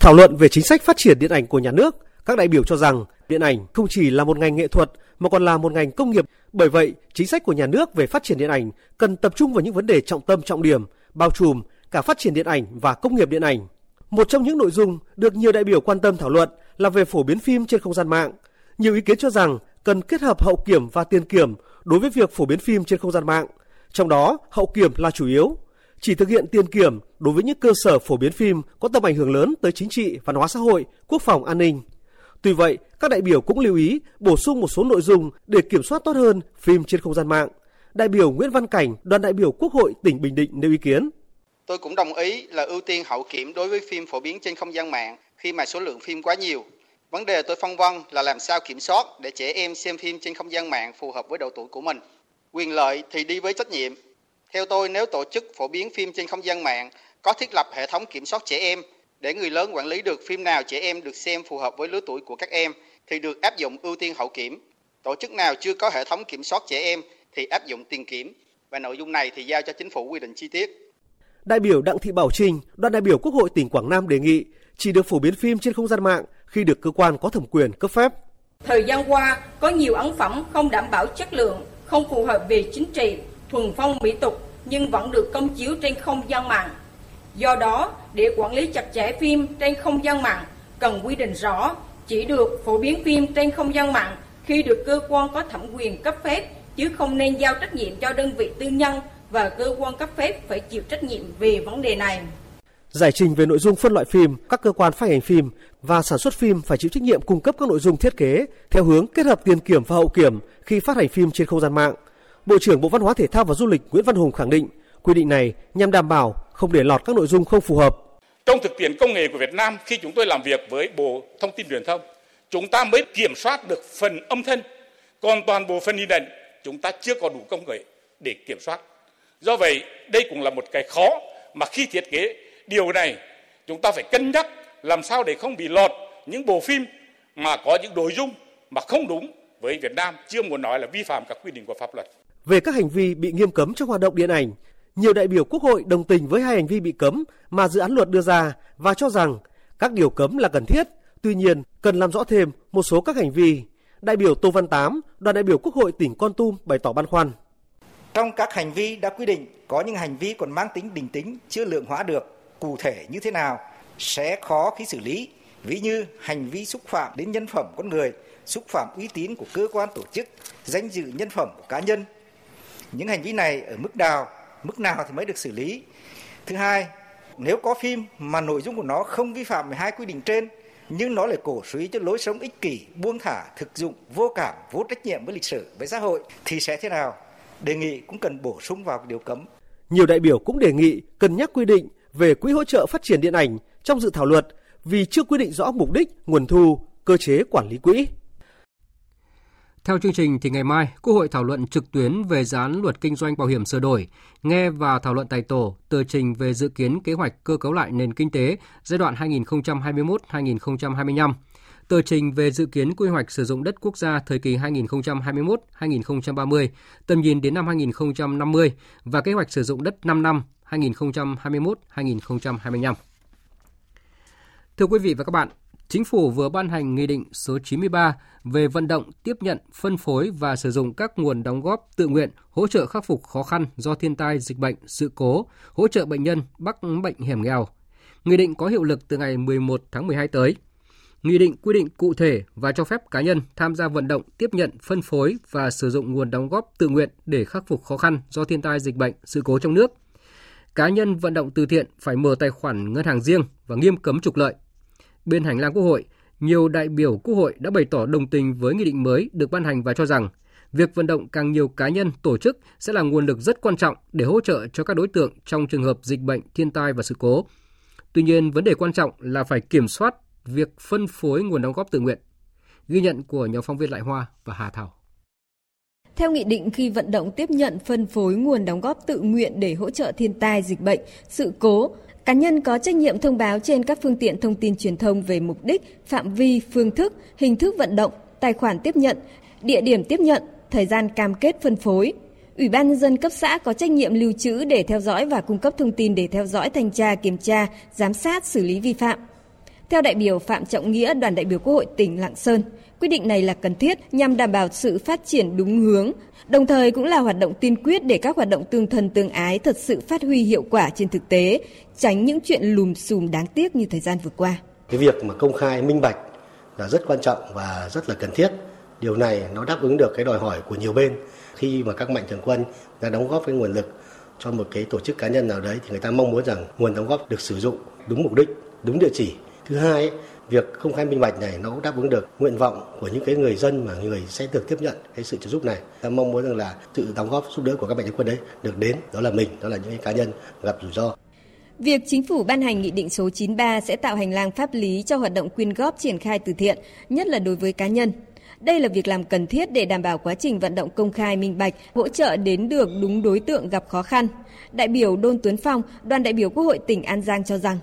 Thảo luận về chính sách phát triển điện ảnh của nhà nước, các đại biểu cho rằng điện ảnh không chỉ là một ngành nghệ thuật mà còn là một ngành công nghiệp. Bởi vậy, chính sách của nhà nước về phát triển điện ảnh cần tập trung vào những vấn đề trọng tâm trọng điểm, bao trùm cả phát triển điện ảnh và công nghiệp điện ảnh. Một trong những nội dung được nhiều đại biểu quan tâm thảo luận là về phổ biến phim trên không gian mạng. Nhiều ý kiến cho rằng cần kết hợp hậu kiểm và tiền kiểm đối với việc phổ biến phim trên không gian mạng. Trong đó, hậu kiểm là chủ yếu. Chỉ thực hiện tiền kiểm đối với những cơ sở phổ biến phim có tầm ảnh hưởng lớn tới chính trị, văn hóa xã hội, quốc phòng, an ninh. Tuy vậy, các đại biểu cũng lưu ý bổ sung một số nội dung để kiểm soát tốt hơn phim trên không gian mạng. Đại biểu Nguyễn Văn Cảnh, đoàn đại biểu Quốc hội tỉnh Bình Định nêu ý kiến. Tôi cũng đồng ý là ưu tiên hậu kiểm đối với phim phổ biến trên không gian mạng khi mà số lượng phim quá nhiều. Vấn đề tôi phân vân là làm sao kiểm soát để trẻ em xem phim trên không gian mạng phù hợp với độ tuổi của mình. Quyền lợi thì đi với trách nhiệm. Theo tôi, nếu tổ chức phổ biến phim trên không gian mạng có thiết lập hệ thống kiểm soát trẻ em để người lớn quản lý được phim nào trẻ em được xem phù hợp với lứa tuổi của các em thì được áp dụng ưu tiên hậu kiểm. Tổ chức nào chưa có hệ thống kiểm soát trẻ em thì áp dụng tiền kiểm và nội dung này thì giao cho chính phủ quy định chi tiết. Đại biểu Đặng Thị Bảo Trinh, đoàn đại biểu Quốc hội tỉnh Quảng Nam đề nghị chỉ được phổ biến phim trên không gian mạng khi được cơ quan có thẩm quyền cấp phép. Thời gian qua, có nhiều ấn phẩm không đảm bảo chất lượng, không phù hợp về chính trị, thuần phong mỹ tục nhưng vẫn được công chiếu trên không gian mạng. Do đó, để quản lý chặt chẽ phim trên không gian mạng, cần quy định rõ chỉ được phổ biến phim trên không gian mạng khi được cơ quan có thẩm quyền cấp phép, chứ không nên giao trách nhiệm cho đơn vị tư nhân và cơ quan cấp phép phải chịu trách nhiệm về vấn đề này. Giải trình về nội dung phân loại phim, các cơ quan phát hành phim và sản xuất phim phải chịu trách nhiệm cung cấp các nội dung thiết kế theo hướng kết hợp tiền kiểm và hậu kiểm khi phát hành phim trên không gian mạng. Bộ trưởng Bộ Văn hóa Thể thao và Du lịch Nguyễn Văn Hùng khẳng định quy định này nhằm đảm bảo không để lọt các nội dung không phù hợp. Trong thực tiễn công nghệ của Việt Nam khi chúng tôi làm việc với Bộ Thông tin Truyền thông, chúng ta mới kiểm soát được phần âm thanh, còn toàn bộ phần hình ảnh chúng ta chưa có đủ công nghệ để kiểm soát. Do vậy, đây cũng là một cái khó mà khi thiết kế điều này chúng ta phải cân nhắc làm sao để không bị lọt những bộ phim mà có những nội dung mà không đúng với Việt Nam, chưa muốn nói là vi phạm các quy định của pháp luật. Về các hành vi bị nghiêm cấm trong hoạt động điện ảnh, nhiều đại biểu Quốc hội đồng tình với hai hành vi bị cấm mà dự án luật đưa ra và cho rằng các điều cấm là cần thiết, tuy nhiên cần làm rõ thêm một số các hành vi. Đại biểu Tô Văn Tám, đoàn đại biểu Quốc hội tỉnh Con Tum bày tỏ băn khoăn. Trong các hành vi đã quy định, có những hành vi còn mang tính định tính, chưa lượng hóa được, cụ thể như thế nào, sẽ khó khi xử lý. Ví như hành vi xúc phạm đến nhân phẩm con người, xúc phạm uy tín của cơ quan tổ chức, danh dự nhân phẩm của cá nhân. Những hành vi này ở mức nào, mức nào thì mới được xử lý. Thứ hai, nếu có phim mà nội dung của nó không vi phạm hai quy định trên, nhưng nó lại cổ suý cho lối sống ích kỷ, buông thả, thực dụng, vô cảm, vô trách nhiệm với lịch sử, với xã hội thì sẽ thế nào? Đề nghị cũng cần bổ sung vào điều cấm. Nhiều đại biểu cũng đề nghị cân nhắc quy định về quỹ hỗ trợ phát triển điện ảnh trong dự thảo luật vì chưa quy định rõ mục đích, nguồn thu, cơ chế quản lý quỹ. Theo chương trình thì ngày mai, Quốc hội thảo luận trực tuyến về dự án luật kinh doanh bảo hiểm sửa đổi, nghe và thảo luận tại tổ tờ trình về dự kiến kế hoạch cơ cấu lại nền kinh tế giai đoạn 2021-2025, tờ trình về dự kiến quy hoạch sử dụng đất quốc gia thời kỳ 2021-2030, tầm nhìn đến năm 2050 và kế hoạch sử dụng đất 5 năm 2021-2025. Thưa quý vị và các bạn, Chính phủ vừa ban hành Nghị định số 93 về vận động tiếp nhận, phân phối và sử dụng các nguồn đóng góp tự nguyện hỗ trợ khắc phục khó khăn do thiên tai, dịch bệnh, sự cố, hỗ trợ bệnh nhân mắc bệnh hiểm nghèo. Nghị định có hiệu lực từ ngày 11 tháng 12 tới. Nghị định quy định cụ thể và cho phép cá nhân tham gia vận động tiếp nhận, phân phối và sử dụng nguồn đóng góp tự nguyện để khắc phục khó khăn do thiên tai, dịch bệnh, sự cố trong nước. Cá nhân vận động từ thiện phải mở tài khoản ngân hàng riêng và nghiêm cấm trục lợi bên hành lang Quốc hội, nhiều đại biểu Quốc hội đã bày tỏ đồng tình với nghị định mới được ban hành và cho rằng việc vận động càng nhiều cá nhân, tổ chức sẽ là nguồn lực rất quan trọng để hỗ trợ cho các đối tượng trong trường hợp dịch bệnh, thiên tai và sự cố. Tuy nhiên, vấn đề quan trọng là phải kiểm soát việc phân phối nguồn đóng góp tự nguyện. Ghi nhận của nhóm phóng viên Lại Hoa và Hà Thảo. Theo nghị định khi vận động tiếp nhận phân phối nguồn đóng góp tự nguyện để hỗ trợ thiên tai, dịch bệnh, sự cố, Cá nhân có trách nhiệm thông báo trên các phương tiện thông tin truyền thông về mục đích, phạm vi, phương thức, hình thức vận động, tài khoản tiếp nhận, địa điểm tiếp nhận, thời gian cam kết phân phối. Ủy ban nhân dân cấp xã có trách nhiệm lưu trữ để theo dõi và cung cấp thông tin để theo dõi thanh tra, kiểm tra, giám sát, xử lý vi phạm. Theo đại biểu Phạm Trọng Nghĩa, đoàn đại biểu Quốc hội tỉnh Lạng Sơn, Quyết định này là cần thiết nhằm đảm bảo sự phát triển đúng hướng, đồng thời cũng là hoạt động tiên quyết để các hoạt động tương thân tương ái thật sự phát huy hiệu quả trên thực tế, tránh những chuyện lùm xùm đáng tiếc như thời gian vừa qua. Cái việc mà công khai minh bạch là rất quan trọng và rất là cần thiết. Điều này nó đáp ứng được cái đòi hỏi của nhiều bên khi mà các mạnh thường quân đã đóng góp cái nguồn lực cho một cái tổ chức cá nhân nào đấy thì người ta mong muốn rằng nguồn đóng góp được sử dụng đúng mục đích, đúng địa chỉ. Thứ hai việc công khai minh bạch này nó cũng đáp ứng được nguyện vọng của những cái người dân mà người sẽ được tiếp nhận cái sự trợ giúp này. Ta mong muốn rằng là sự đóng góp giúp đỡ của các mạnh thường quân đấy được đến, đó là mình, đó là những cái cá nhân gặp rủi ro. Việc chính phủ ban hành nghị định số 93 sẽ tạo hành lang pháp lý cho hoạt động quyên góp triển khai từ thiện, nhất là đối với cá nhân. Đây là việc làm cần thiết để đảm bảo quá trình vận động công khai minh bạch, hỗ trợ đến được đúng đối tượng gặp khó khăn. Đại biểu Đôn Tuấn Phong, đoàn đại biểu Quốc hội tỉnh An Giang cho rằng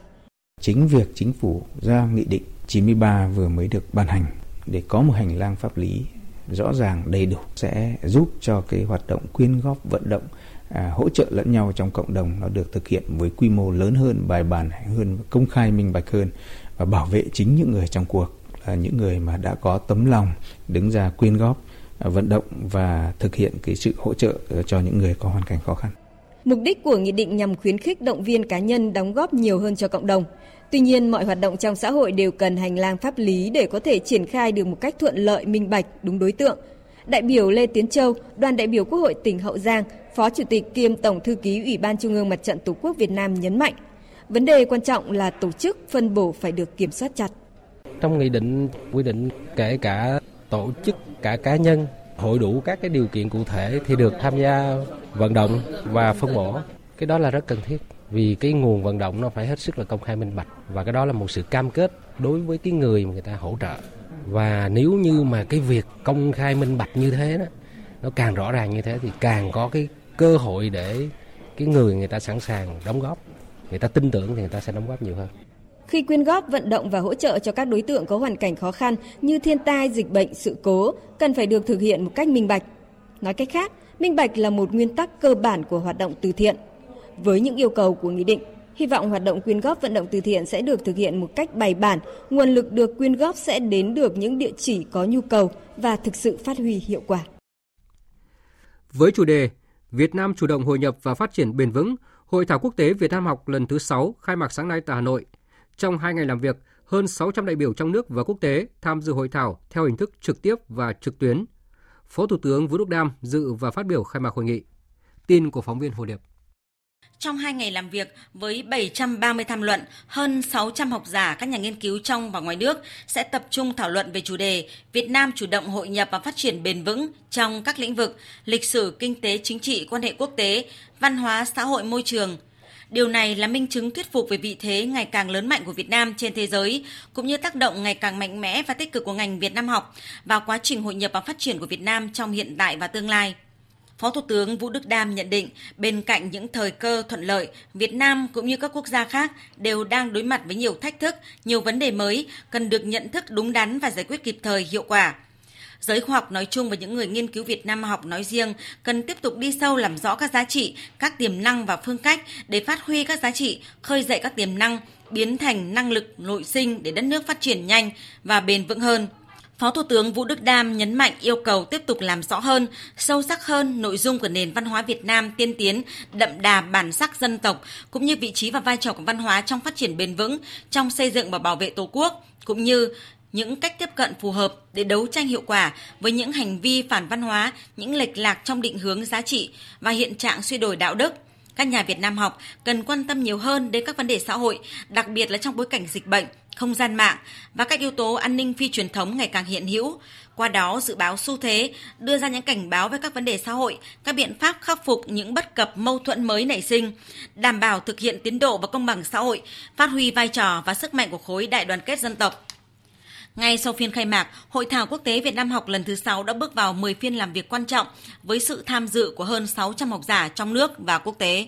Chính việc chính phủ ra nghị định 93 vừa mới được ban hành để có một hành lang pháp lý rõ ràng đầy đủ sẽ giúp cho cái hoạt động quyên góp vận động à, hỗ trợ lẫn nhau trong cộng đồng nó được thực hiện với quy mô lớn hơn bài bản hơn công khai minh bạch hơn và bảo vệ chính những người trong cuộc là những người mà đã có tấm lòng đứng ra quyên góp à, vận động và thực hiện cái sự hỗ trợ ờ, cho những người có hoàn cảnh khó khăn. Mục đích của nghị định nhằm khuyến khích động viên cá nhân đóng góp nhiều hơn cho cộng đồng. Tuy nhiên, mọi hoạt động trong xã hội đều cần hành lang pháp lý để có thể triển khai được một cách thuận lợi, minh bạch, đúng đối tượng. Đại biểu Lê Tiến Châu, đoàn đại biểu Quốc hội tỉnh Hậu Giang, Phó Chủ tịch kiêm Tổng thư ký Ủy ban Trung ương Mặt trận Tổ quốc Việt Nam nhấn mạnh, vấn đề quan trọng là tổ chức phân bổ phải được kiểm soát chặt. Trong nghị định quy định kể cả tổ chức, cả cá nhân hội đủ các cái điều kiện cụ thể thì được tham gia vận động và phân bổ. Cái đó là rất cần thiết vì cái nguồn vận động nó phải hết sức là công khai minh bạch và cái đó là một sự cam kết đối với cái người mà người ta hỗ trợ và nếu như mà cái việc công khai minh bạch như thế đó nó càng rõ ràng như thế thì càng có cái cơ hội để cái người người ta sẵn sàng đóng góp người ta tin tưởng thì người ta sẽ đóng góp nhiều hơn khi quyên góp vận động và hỗ trợ cho các đối tượng có hoàn cảnh khó khăn như thiên tai, dịch bệnh, sự cố cần phải được thực hiện một cách minh bạch. Nói cách khác, minh bạch là một nguyên tắc cơ bản của hoạt động từ thiện. Với những yêu cầu của nghị định, hy vọng hoạt động quyên góp vận động từ thiện sẽ được thực hiện một cách bài bản, nguồn lực được quyên góp sẽ đến được những địa chỉ có nhu cầu và thực sự phát huy hiệu quả. Với chủ đề Việt Nam chủ động hội nhập và phát triển bền vững, Hội thảo quốc tế Việt Nam học lần thứ 6 khai mạc sáng nay tại Hà Nội. Trong hai ngày làm việc, hơn 600 đại biểu trong nước và quốc tế tham dự hội thảo theo hình thức trực tiếp và trực tuyến. Phó Thủ tướng Vũ Đức Đam dự và phát biểu khai mạc hội nghị. Tin của phóng viên Hồ Điệp. Trong hai ngày làm việc với 730 tham luận, hơn 600 học giả, các nhà nghiên cứu trong và ngoài nước sẽ tập trung thảo luận về chủ đề Việt Nam chủ động hội nhập và phát triển bền vững trong các lĩnh vực lịch sử, kinh tế, chính trị, quan hệ quốc tế, văn hóa, xã hội, môi trường. Điều này là minh chứng thuyết phục về vị thế ngày càng lớn mạnh của Việt Nam trên thế giới, cũng như tác động ngày càng mạnh mẽ và tích cực của ngành Việt Nam học vào quá trình hội nhập và phát triển của Việt Nam trong hiện tại và tương lai. Phó Thủ tướng Vũ Đức Đam nhận định, bên cạnh những thời cơ thuận lợi, Việt Nam cũng như các quốc gia khác đều đang đối mặt với nhiều thách thức, nhiều vấn đề mới cần được nhận thức đúng đắn và giải quyết kịp thời hiệu quả. Giới khoa học nói chung và những người nghiên cứu Việt Nam học nói riêng cần tiếp tục đi sâu làm rõ các giá trị, các tiềm năng và phương cách để phát huy các giá trị, khơi dậy các tiềm năng, biến thành năng lực nội sinh để đất nước phát triển nhanh và bền vững hơn. Phó Thủ tướng Vũ Đức Đam nhấn mạnh yêu cầu tiếp tục làm rõ hơn, sâu sắc hơn nội dung của nền văn hóa Việt Nam tiên tiến, đậm đà bản sắc dân tộc, cũng như vị trí và vai trò của văn hóa trong phát triển bền vững, trong xây dựng và bảo vệ Tổ quốc, cũng như những cách tiếp cận phù hợp để đấu tranh hiệu quả với những hành vi phản văn hóa, những lệch lạc trong định hướng giá trị và hiện trạng suy đổi đạo đức. Các nhà Việt Nam học cần quan tâm nhiều hơn đến các vấn đề xã hội, đặc biệt là trong bối cảnh dịch bệnh, không gian mạng và các yếu tố an ninh phi truyền thống ngày càng hiện hữu. Qua đó dự báo xu thế, đưa ra những cảnh báo về các vấn đề xã hội, các biện pháp khắc phục những bất cập mâu thuẫn mới nảy sinh, đảm bảo thực hiện tiến độ và công bằng xã hội, phát huy vai trò và sức mạnh của khối đại đoàn kết dân tộc. Ngay sau phiên khai mạc, Hội thảo quốc tế Việt Nam học lần thứ 6 đã bước vào 10 phiên làm việc quan trọng với sự tham dự của hơn 600 học giả trong nước và quốc tế.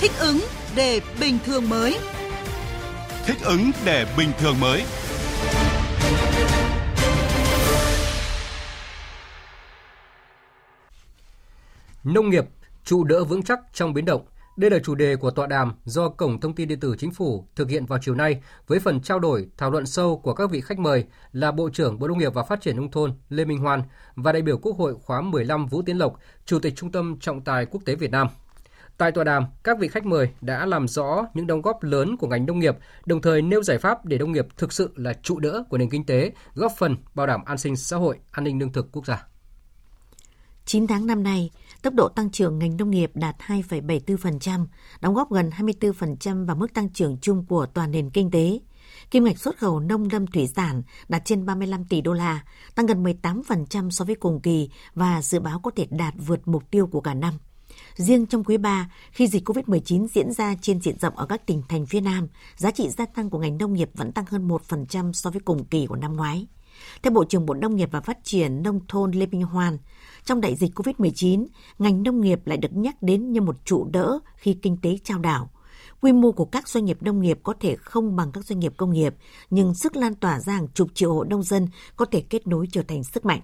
Thích ứng để bình thường mới. Thích ứng để bình thường mới. Nông nghiệp trụ đỡ vững chắc trong biến động. Đây là chủ đề của tọa đàm do Cổng Thông tin Điện tử Chính phủ thực hiện vào chiều nay với phần trao đổi, thảo luận sâu của các vị khách mời là Bộ trưởng Bộ Nông nghiệp và Phát triển Nông thôn Lê Minh Hoan và đại biểu Quốc hội khóa 15 Vũ Tiến Lộc, Chủ tịch Trung tâm Trọng tài Quốc tế Việt Nam. Tại tọa đàm, các vị khách mời đã làm rõ những đóng góp lớn của ngành nông nghiệp, đồng thời nêu giải pháp để nông nghiệp thực sự là trụ đỡ của nền kinh tế, góp phần bảo đảm an sinh xã hội, an ninh lương thực quốc gia. 9 tháng năm nay, tốc độ tăng trưởng ngành nông nghiệp đạt 2,74%, đóng góp gần 24% vào mức tăng trưởng chung của toàn nền kinh tế. Kim ngạch xuất khẩu nông lâm thủy sản đạt trên 35 tỷ đô la, tăng gần 18% so với cùng kỳ và dự báo có thể đạt vượt mục tiêu của cả năm. Riêng trong quý 3, khi dịch COVID-19 diễn ra trên diện rộng ở các tỉnh thành phía Nam, giá trị gia tăng của ngành nông nghiệp vẫn tăng hơn 1% so với cùng kỳ của năm ngoái. Theo Bộ trưởng Bộ Nông nghiệp và Phát triển Nông thôn Lê Minh Hoan, trong đại dịch COVID-19, ngành nông nghiệp lại được nhắc đến như một trụ đỡ khi kinh tế trao đảo. Quy mô của các doanh nghiệp nông nghiệp có thể không bằng các doanh nghiệp công nghiệp, nhưng sức lan tỏa ra hàng chục triệu hộ nông dân có thể kết nối trở thành sức mạnh.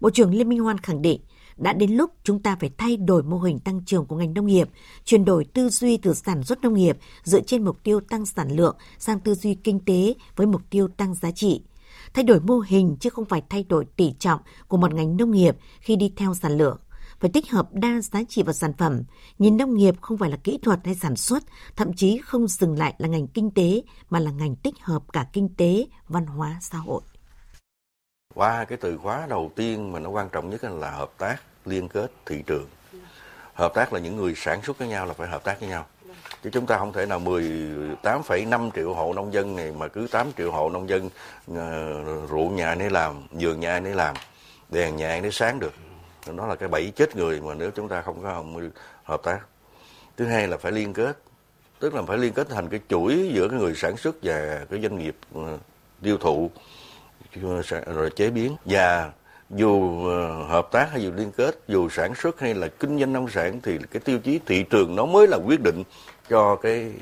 Bộ trưởng Lê Minh Hoan khẳng định, đã đến lúc chúng ta phải thay đổi mô hình tăng trưởng của ngành nông nghiệp, chuyển đổi tư duy từ sản xuất nông nghiệp dựa trên mục tiêu tăng sản lượng sang tư duy kinh tế với mục tiêu tăng giá trị. Thay đổi mô hình chứ không phải thay đổi tỷ trọng của một ngành nông nghiệp khi đi theo sản lượng phải tích hợp đa giá trị vào sản phẩm. Nhìn nông nghiệp không phải là kỹ thuật hay sản xuất, thậm chí không dừng lại là ngành kinh tế mà là ngành tích hợp cả kinh tế, văn hóa, xã hội. Qua cái từ khóa đầu tiên mà nó quan trọng nhất là hợp tác, liên kết thị trường. Hợp tác là những người sản xuất với nhau là phải hợp tác với nhau. Chứ chúng ta không thể nào 18,5 triệu hộ nông dân này mà cứ 8 triệu hộ nông dân uh, ruộng nhà nấy làm, vườn nhà nấy làm, đèn nhà nấy sáng được. Nó là cái bẫy chết người mà nếu chúng ta không có hợp tác. Thứ hai là phải liên kết. Tức là phải liên kết thành cái chuỗi giữa cái người sản xuất và cái doanh nghiệp uh, tiêu thụ rồi chế biến và dù ờ, hợp tác hay dù liên kết dù sản xuất hay là kinh doanh nông sản thì cái tiêu chí thị trường nó mới là quyết định cho cái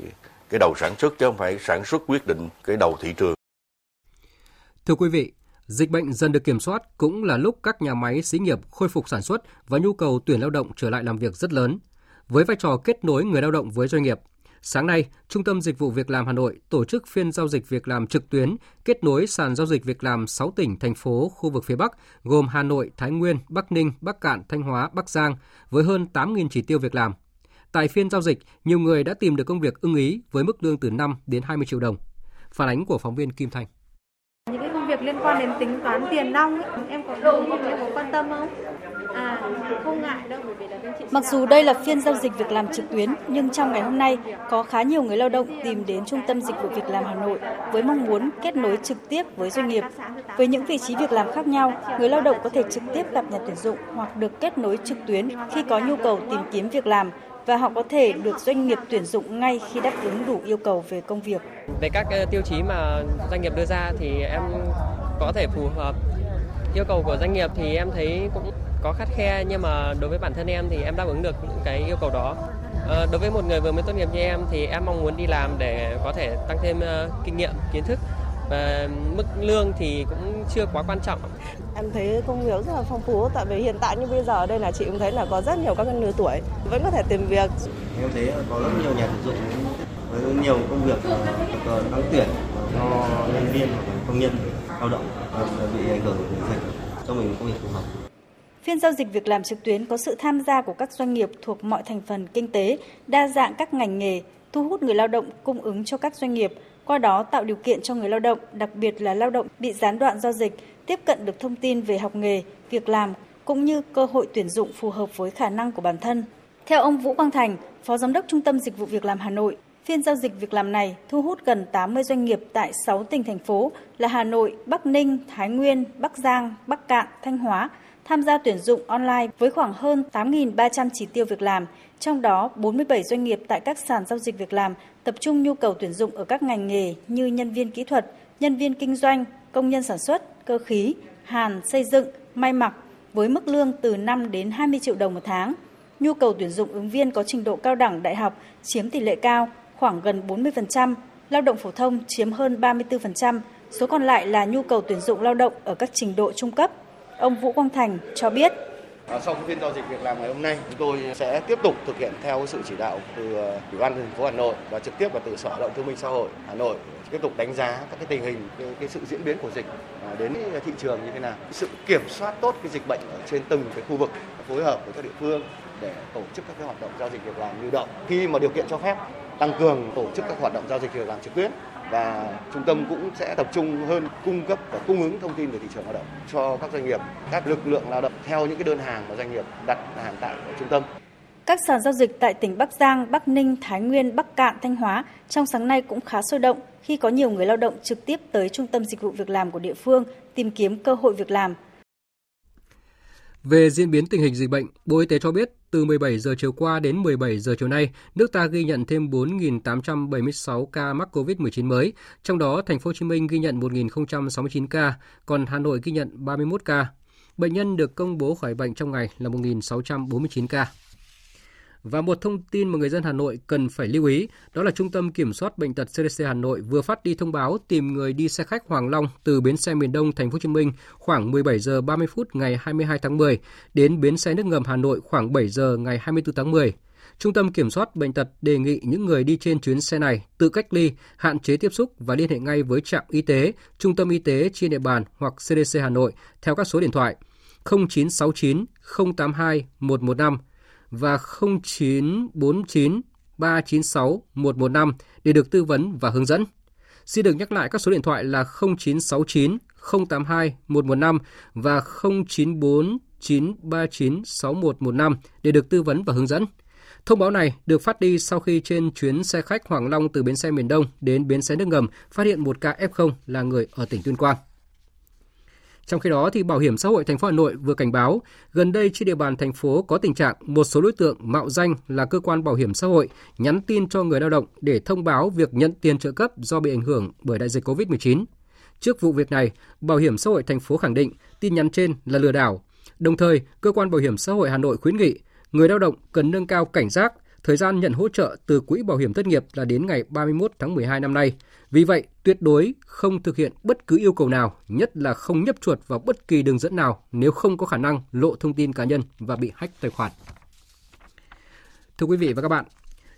cái đầu sản xuất chứ không phải sản xuất quyết định cái đầu thị trường. Thưa quý vị, dịch bệnh dần được kiểm soát cũng là lúc các nhà máy xí nghiệp khôi phục sản xuất và nhu cầu tuyển lao động trở lại làm việc rất lớn. Với vai trò kết nối người lao động với doanh nghiệp, Sáng nay, Trung tâm Dịch vụ Việc làm Hà Nội tổ chức phiên giao dịch việc làm trực tuyến kết nối sàn giao dịch việc làm 6 tỉnh, thành phố, khu vực phía Bắc gồm Hà Nội, Thái Nguyên, Bắc Ninh, Bắc Cạn, Thanh Hóa, Bắc Giang với hơn 8.000 chỉ tiêu việc làm. Tại phiên giao dịch, nhiều người đã tìm được công việc ưng ý với mức lương từ 5 đến 20 triệu đồng. Phản ánh của phóng viên Kim Thanh. Những cái công việc liên quan đến tính toán tiền nong ấy, em có em có quan tâm không? À, không ngại đâu bởi vì là chị Mặc dù đây là phiên giao dịch việc làm trực tuyến, nhưng trong ngày hôm nay có khá nhiều người lao động tìm đến Trung tâm Dịch vụ Việc làm Hà Nội với mong muốn kết nối trực tiếp với doanh nghiệp. Với những vị trí việc làm khác nhau, người lao động có thể trực tiếp gặp nhà tuyển dụng hoặc được kết nối trực tuyến khi có nhu cầu tìm kiếm việc làm và họ có thể được doanh nghiệp tuyển dụng ngay khi đáp ứng đủ yêu cầu về công việc. Về các tiêu chí mà doanh nghiệp đưa ra thì em có thể phù hợp. Yêu cầu của doanh nghiệp thì em thấy cũng có khắt khe nhưng mà đối với bản thân em thì em đáp ứng được những cái yêu cầu đó. À, đối với một người vừa mới tốt nghiệp như em thì em mong muốn đi làm để có thể tăng thêm uh, kinh nghiệm, kiến thức và mức lương thì cũng chưa quá quan trọng. Em thấy công việc rất là phong phú tại vì hiện tại như bây giờ đây là chị cũng thấy là có rất nhiều các lứa tuổi vẫn có thể tìm việc. Em thấy có rất nhiều nhà tuyển dụng với nhiều công việc đăng tuyển cho nhân viên công nhân lao động bị ảnh hưởng của dịch cho mình công việc phù hợp. Phiên giao dịch việc làm trực tuyến có sự tham gia của các doanh nghiệp thuộc mọi thành phần kinh tế, đa dạng các ngành nghề, thu hút người lao động cung ứng cho các doanh nghiệp, qua đó tạo điều kiện cho người lao động, đặc biệt là lao động bị gián đoạn do dịch, tiếp cận được thông tin về học nghề, việc làm cũng như cơ hội tuyển dụng phù hợp với khả năng của bản thân. Theo ông Vũ Quang Thành, Phó Giám đốc Trung tâm Dịch vụ Việc làm Hà Nội, phiên giao dịch việc làm này thu hút gần 80 doanh nghiệp tại 6 tỉnh thành phố là Hà Nội, Bắc Ninh, Thái Nguyên, Bắc Giang, Bắc Cạn, Thanh Hóa tham gia tuyển dụng online với khoảng hơn 8.300 chỉ tiêu việc làm, trong đó 47 doanh nghiệp tại các sàn giao dịch việc làm tập trung nhu cầu tuyển dụng ở các ngành nghề như nhân viên kỹ thuật, nhân viên kinh doanh, công nhân sản xuất, cơ khí, hàn, xây dựng, may mặc với mức lương từ 5 đến 20 triệu đồng một tháng. Nhu cầu tuyển dụng ứng viên có trình độ cao đẳng đại học chiếm tỷ lệ cao, khoảng gần 40%, lao động phổ thông chiếm hơn 34%, số còn lại là nhu cầu tuyển dụng lao động ở các trình độ trung cấp. Ông Vũ Quang Thành cho biết. À, sau phiên giao dịch việc làm ngày hôm nay, chúng tôi sẽ tiếp tục thực hiện theo sự chỉ đạo từ ờ, Ủy ban thành phố Hà Nội và trực tiếp là từ Sở Lao động Thương minh Xã hội Hà Nội tiếp tục đánh giá các cái tình hình cái, cái sự diễn biến của dịch à, đến thị trường như thế nào, sự kiểm soát tốt cái dịch bệnh ở trên từng cái khu vực, phối hợp với các địa phương để tổ chức các cái hoạt động giao dịch việc làm lưu động. Khi mà điều kiện cho phép tăng cường tổ chức các hoạt động giao dịch việc làm trực tuyến và trung tâm cũng sẽ tập trung hơn cung cấp và cung ứng thông tin về thị trường lao động cho các doanh nghiệp, các lực lượng lao động theo những cái đơn hàng mà doanh nghiệp đặt hàng tại ở trung tâm. Các sàn giao dịch tại tỉnh Bắc Giang, Bắc Ninh, Thái Nguyên, Bắc Cạn, Thanh Hóa trong sáng nay cũng khá sôi động khi có nhiều người lao động trực tiếp tới trung tâm dịch vụ việc làm của địa phương tìm kiếm cơ hội việc làm. Về diễn biến tình hình dịch bệnh, Bộ Y tế cho biết từ 17 giờ chiều qua đến 17 giờ chiều nay, nước ta ghi nhận thêm 4.876 ca mắc COVID-19 mới, trong đó thành phố Hồ Chí Minh ghi nhận 1.069 ca, còn Hà Nội ghi nhận 31 ca. Bệnh nhân được công bố khỏi bệnh trong ngày là 1.649 ca. Và một thông tin mà người dân Hà Nội cần phải lưu ý, đó là Trung tâm Kiểm soát bệnh tật CDC Hà Nội vừa phát đi thông báo tìm người đi xe khách Hoàng Long từ bến xe miền Đông thành phố Hồ Chí Minh khoảng 17 giờ 30 phút ngày 22 tháng 10 đến bến xe nước ngầm Hà Nội khoảng 7 giờ ngày 24 tháng 10. Trung tâm Kiểm soát Bệnh tật đề nghị những người đi trên chuyến xe này tự cách ly, hạn chế tiếp xúc và liên hệ ngay với trạm y tế, trung tâm y tế trên địa bàn hoặc CDC Hà Nội theo các số điện thoại 0969 082 115 và 0949 396 115 để được tư vấn và hướng dẫn. Xin được nhắc lại các số điện thoại là 0969 082 115 và 094 939 6115 để được tư vấn và hướng dẫn. Thông báo này được phát đi sau khi trên chuyến xe khách Hoàng Long từ bến xe miền Đông đến bến xe nước ngầm phát hiện một ca F0 là người ở tỉnh Tuyên Quang. Trong khi đó, thì Bảo hiểm xã hội thành phố Hà Nội vừa cảnh báo, gần đây trên địa bàn thành phố có tình trạng một số đối tượng mạo danh là cơ quan bảo hiểm xã hội nhắn tin cho người lao động để thông báo việc nhận tiền trợ cấp do bị ảnh hưởng bởi đại dịch COVID-19. Trước vụ việc này, Bảo hiểm xã hội thành phố khẳng định tin nhắn trên là lừa đảo. Đồng thời, cơ quan bảo hiểm xã hội Hà Nội khuyến nghị người lao động cần nâng cao cảnh giác, thời gian nhận hỗ trợ từ quỹ bảo hiểm thất nghiệp là đến ngày 31 tháng 12 năm nay. Vì vậy, tuyệt đối không thực hiện bất cứ yêu cầu nào, nhất là không nhấp chuột vào bất kỳ đường dẫn nào nếu không có khả năng lộ thông tin cá nhân và bị hack tài khoản. Thưa quý vị và các bạn,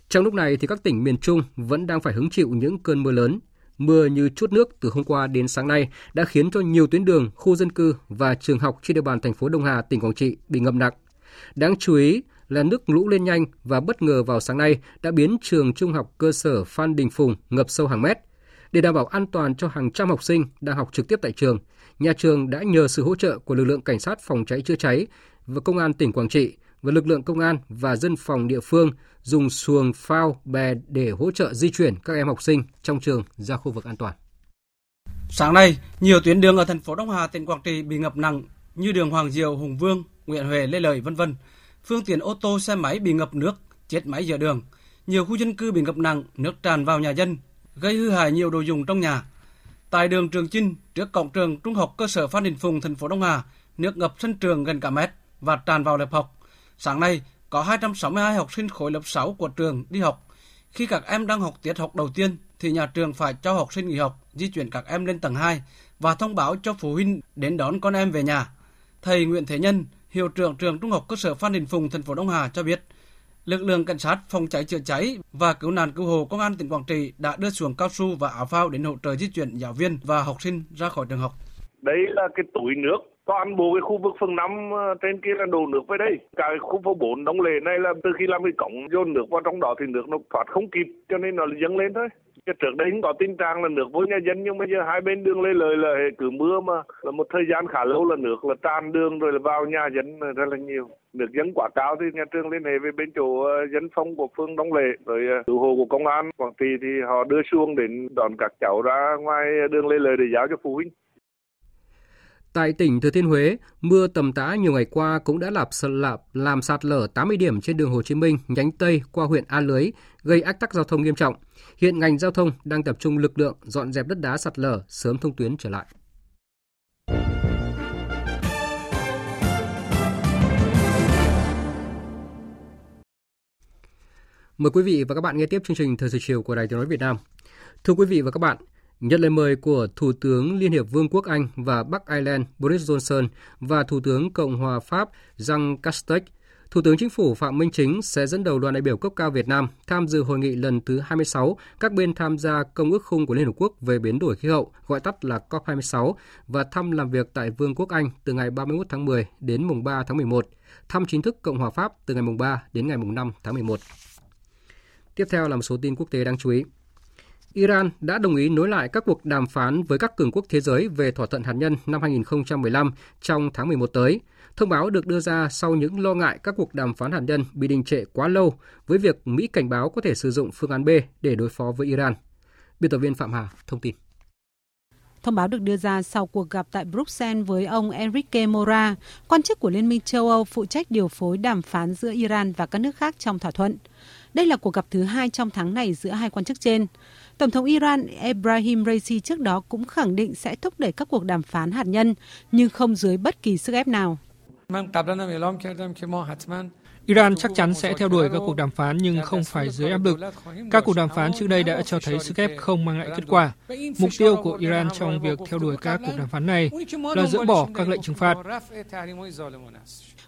trong lúc này thì các tỉnh miền Trung vẫn đang phải hứng chịu những cơn mưa lớn. Mưa như chút nước từ hôm qua đến sáng nay đã khiến cho nhiều tuyến đường, khu dân cư và trường học trên địa bàn thành phố Đông Hà, tỉnh Quảng Trị bị ngập nặng. Đáng chú ý là nước lũ lên nhanh và bất ngờ vào sáng nay đã biến trường trung học cơ sở Phan Đình Phùng ngập sâu hàng mét. Để đảm bảo an toàn cho hàng trăm học sinh đang học trực tiếp tại trường, nhà trường đã nhờ sự hỗ trợ của lực lượng cảnh sát phòng cháy chữa cháy và công an tỉnh Quảng Trị và lực lượng công an và dân phòng địa phương dùng xuồng phao bè để hỗ trợ di chuyển các em học sinh trong trường ra khu vực an toàn. Sáng nay, nhiều tuyến đường ở thành phố Đông Hà, tỉnh Quảng Trị bị ngập nặng như đường Hoàng Diệu, Hùng Vương, Nguyễn Huệ, Lê Lợi, vân vân. Phương tiện ô tô, xe máy bị ngập nước, chết máy giữa đường. Nhiều khu dân cư bị ngập nặng, nước tràn vào nhà dân, gây hư hại nhiều đồ dùng trong nhà. Tại đường Trường Chinh, trước cổng trường Trung học cơ sở Phan Đình Phùng, thành phố Đông Hà, nước ngập sân trường gần cả mét và tràn vào lớp học. Sáng nay, có 262 học sinh khối lớp 6 của trường đi học. Khi các em đang học tiết học đầu tiên, thì nhà trường phải cho học sinh nghỉ học, di chuyển các em lên tầng 2 và thông báo cho phụ huynh đến đón con em về nhà. Thầy Nguyễn Thế Nhân, hiệu trưởng trường Trung học cơ sở Phan Đình Phùng, thành phố Đông Hà cho biết, lực lượng cảnh sát phòng cháy chữa cháy và cứu nạn cứu hộ công an tỉnh Quảng Trị đã đưa xuồng cao su và áo phao đến hỗ trợ di chuyển giáo viên và học sinh ra khỏi trường học. Đấy là cái túi nước, toàn bộ cái khu vực phường 5 trên kia là đổ nước về đây. Cả cái khu phố 4 đóng lề này là từ khi làm cái cổng dồn nước vào trong đó thì nước nó thoát không kịp, cho nên nó dâng lên thôi. Cái trước đây cũng có tình trạng là nước vô nhà dân, nhưng bây giờ hai bên đường lê lời là cứ mưa mà là một thời gian khá lâu là nước là tràn đường rồi là vào nhà dân rất là nhiều. Nước dân quá cao thì nhà trường liên hệ với bên chỗ ờ, dân phong của phương Đông Lệ, rồi ờ, cứu hộ của công an Quảng Trị thì họ đưa xuông đến đón các cháu ra ngoài đường lê lời để giáo cho phụ huynh. Tại tỉnh Thừa Thiên Huế, mưa tầm tã nhiều ngày qua cũng đã lạp lạp làm sạt lở 80 điểm trên đường Hồ Chí Minh nhánh Tây qua huyện A Lưới, gây ách tắc giao thông nghiêm trọng. Hiện ngành giao thông đang tập trung lực lượng dọn dẹp đất đá sạt lở, sớm thông tuyến trở lại. Mời quý vị và các bạn nghe tiếp chương trình Thời sự chiều của Đài Tiếng nói Việt Nam. Thưa quý vị và các bạn, Nhận lời mời của Thủ tướng Liên hiệp Vương quốc Anh và Bắc Ireland Boris Johnson và Thủ tướng Cộng hòa Pháp Jean Castex, Thủ tướng Chính phủ Phạm Minh Chính sẽ dẫn đầu đoàn đại biểu cấp cao Việt Nam tham dự hội nghị lần thứ 26 các bên tham gia Công ước khung của Liên Hợp Quốc về biến đổi khí hậu, gọi tắt là COP26, và thăm làm việc tại Vương quốc Anh từ ngày 31 tháng 10 đến mùng 3 tháng 11, thăm chính thức Cộng hòa Pháp từ ngày mùng 3 đến ngày mùng 5 tháng 11. Tiếp theo là một số tin quốc tế đáng chú ý. Iran đã đồng ý nối lại các cuộc đàm phán với các cường quốc thế giới về thỏa thuận hạt nhân năm 2015 trong tháng 11 tới. Thông báo được đưa ra sau những lo ngại các cuộc đàm phán hạt nhân bị đình trệ quá lâu với việc Mỹ cảnh báo có thể sử dụng phương án B để đối phó với Iran. Biên tập viên Phạm Hà thông tin. Thông báo được đưa ra sau cuộc gặp tại Bruxelles với ông Enrique Mora, quan chức của Liên minh châu Âu phụ trách điều phối đàm phán giữa Iran và các nước khác trong thỏa thuận. Đây là cuộc gặp thứ hai trong tháng này giữa hai quan chức trên. Tổng thống Iran Ebrahim Raisi trước đó cũng khẳng định sẽ thúc đẩy các cuộc đàm phán hạt nhân, nhưng không dưới bất kỳ sức ép nào. Iran chắc chắn sẽ theo đuổi các cuộc đàm phán nhưng không phải dưới áp lực. Các cuộc đàm phán trước đây đã cho thấy sức ép không mang lại kết quả. Mục tiêu của Iran trong việc theo đuổi các cuộc đàm phán này là dỡ bỏ các lệnh trừng phạt.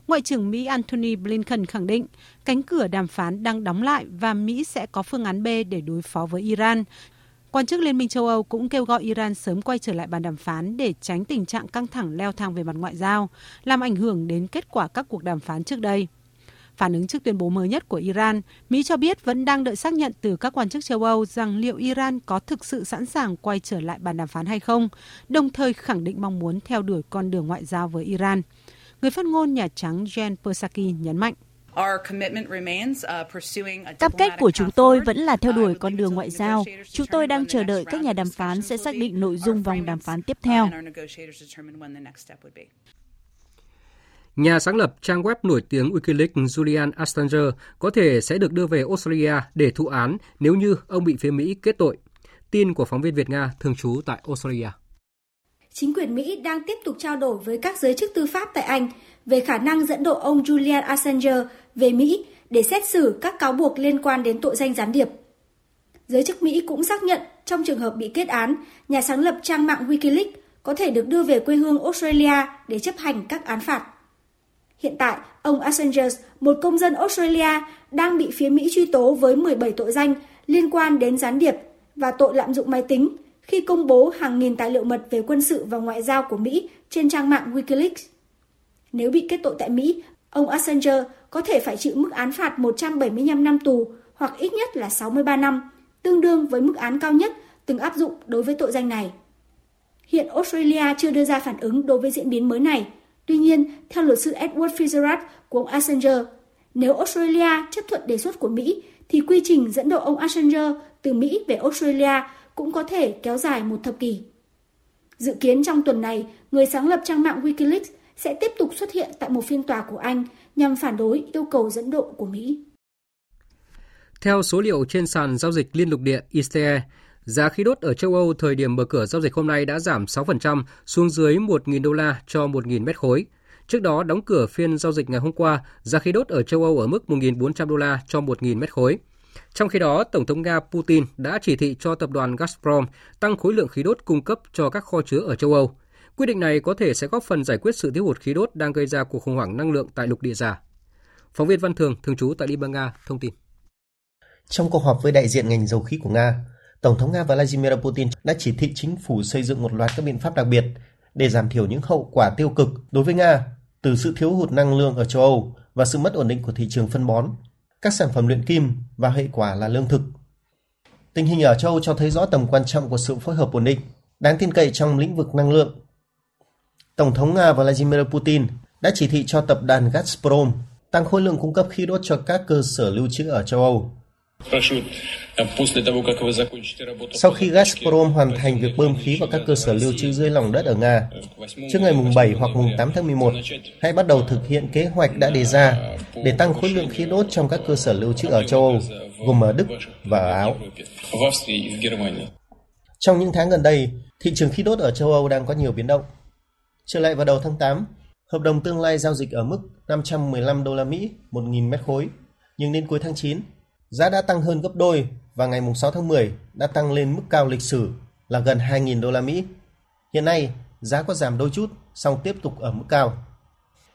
Ngoại trưởng Mỹ Antony Blinken khẳng định cánh cửa đàm phán đang đóng lại và Mỹ sẽ có phương án B để đối phó với Iran. Quan chức Liên minh châu Âu cũng kêu gọi Iran sớm quay trở lại bàn đàm phán để tránh tình trạng căng thẳng leo thang về mặt ngoại giao, làm ảnh hưởng đến kết quả các cuộc đàm phán trước đây. Phản ứng trước tuyên bố mới nhất của Iran, Mỹ cho biết vẫn đang đợi xác nhận từ các quan chức châu Âu rằng liệu Iran có thực sự sẵn sàng quay trở lại bàn đàm phán hay không, đồng thời khẳng định mong muốn theo đuổi con đường ngoại giao với Iran. Người phát ngôn Nhà Trắng Jen Psaki nhấn mạnh. Cam kết của chúng tôi vẫn là theo đuổi con đường ngoại giao. Chúng tôi đang chờ đợi các nhà đàm phán sẽ xác định nội dung vòng đàm phán tiếp theo. Nhà sáng lập trang web nổi tiếng Wikileaks Julian Assange có thể sẽ được đưa về Australia để thụ án nếu như ông bị phía Mỹ kết tội. Tin của phóng viên Việt Nga thường trú tại Australia. Chính quyền Mỹ đang tiếp tục trao đổi với các giới chức tư pháp tại Anh về khả năng dẫn độ ông Julian Assange về Mỹ để xét xử các cáo buộc liên quan đến tội danh gián điệp. Giới chức Mỹ cũng xác nhận trong trường hợp bị kết án, nhà sáng lập trang mạng Wikileaks có thể được đưa về quê hương Australia để chấp hành các án phạt. Hiện tại, ông Assange, một công dân Australia, đang bị phía Mỹ truy tố với 17 tội danh liên quan đến gián điệp và tội lạm dụng máy tính khi công bố hàng nghìn tài liệu mật về quân sự và ngoại giao của Mỹ trên trang mạng Wikileaks. Nếu bị kết tội tại Mỹ, ông Assange có thể phải chịu mức án phạt 175 năm tù hoặc ít nhất là 63 năm, tương đương với mức án cao nhất từng áp dụng đối với tội danh này. Hiện Australia chưa đưa ra phản ứng đối với diễn biến mới này. Tuy nhiên, theo luật sư Edward Fitzgerald của ông Assange, nếu Australia chấp thuận đề xuất của Mỹ, thì quy trình dẫn độ ông Assange từ Mỹ về Australia cũng có thể kéo dài một thập kỷ. Dự kiến trong tuần này, người sáng lập trang mạng Wikileaks sẽ tiếp tục xuất hiện tại một phiên tòa của Anh nhằm phản đối yêu cầu dẫn độ của Mỹ. Theo số liệu trên sàn giao dịch liên lục địa ICE, giá khí đốt ở châu Âu thời điểm mở cửa giao dịch hôm nay đã giảm 6% xuống dưới 1.000 đô la cho 1.000 mét khối. Trước đó, đóng cửa phiên giao dịch ngày hôm qua, giá khí đốt ở châu Âu ở mức 1.400 đô la cho 1.000 mét khối. Trong khi đó, Tổng thống Nga Putin đã chỉ thị cho tập đoàn Gazprom tăng khối lượng khí đốt cung cấp cho các kho chứa ở châu Âu. Quyết định này có thể sẽ góp phần giải quyết sự thiếu hụt khí đốt đang gây ra cuộc khủng hoảng năng lượng tại lục địa già. Phóng viên Văn Thường, thường trú tại Liên bang Nga, thông tin. Trong cuộc họp với đại diện ngành dầu khí của Nga, Tổng thống Nga Vladimir Putin đã chỉ thị chính phủ xây dựng một loạt các biện pháp đặc biệt để giảm thiểu những hậu quả tiêu cực đối với Nga từ sự thiếu hụt năng lượng ở châu Âu và sự mất ổn định của thị trường phân bón, các sản phẩm luyện kim và hệ quả là lương thực. Tình hình ở châu Âu cho thấy rõ tầm quan trọng của sự phối hợp ổn định, đáng tin cậy trong lĩnh vực năng lượng. Tổng thống Nga Vladimir Putin đã chỉ thị cho tập đoàn Gazprom tăng khối lượng cung cấp khí đốt cho các cơ sở lưu trữ ở châu Âu. Sau khi Gazprom hoàn thành việc bơm khí vào các cơ sở lưu trữ dưới lòng đất ở Nga, trước ngày mùng 7 hoặc mùng 8 tháng 11, hãy bắt đầu thực hiện kế hoạch đã đề ra để tăng khối lượng khí đốt trong các cơ sở lưu trữ ở châu Âu, gồm ở Đức và ở Áo. Trong những tháng gần đây, thị trường khí đốt ở châu Âu đang có nhiều biến động. Trở lại vào đầu tháng 8, hợp đồng tương lai giao dịch ở mức 515 đô la Mỹ 1.000 mét khối, nhưng đến cuối tháng 9, giá đã tăng hơn gấp đôi và ngày 6 tháng 10 đã tăng lên mức cao lịch sử là gần 2.000 đô la Mỹ. Hiện nay, giá có giảm đôi chút, song tiếp tục ở mức cao.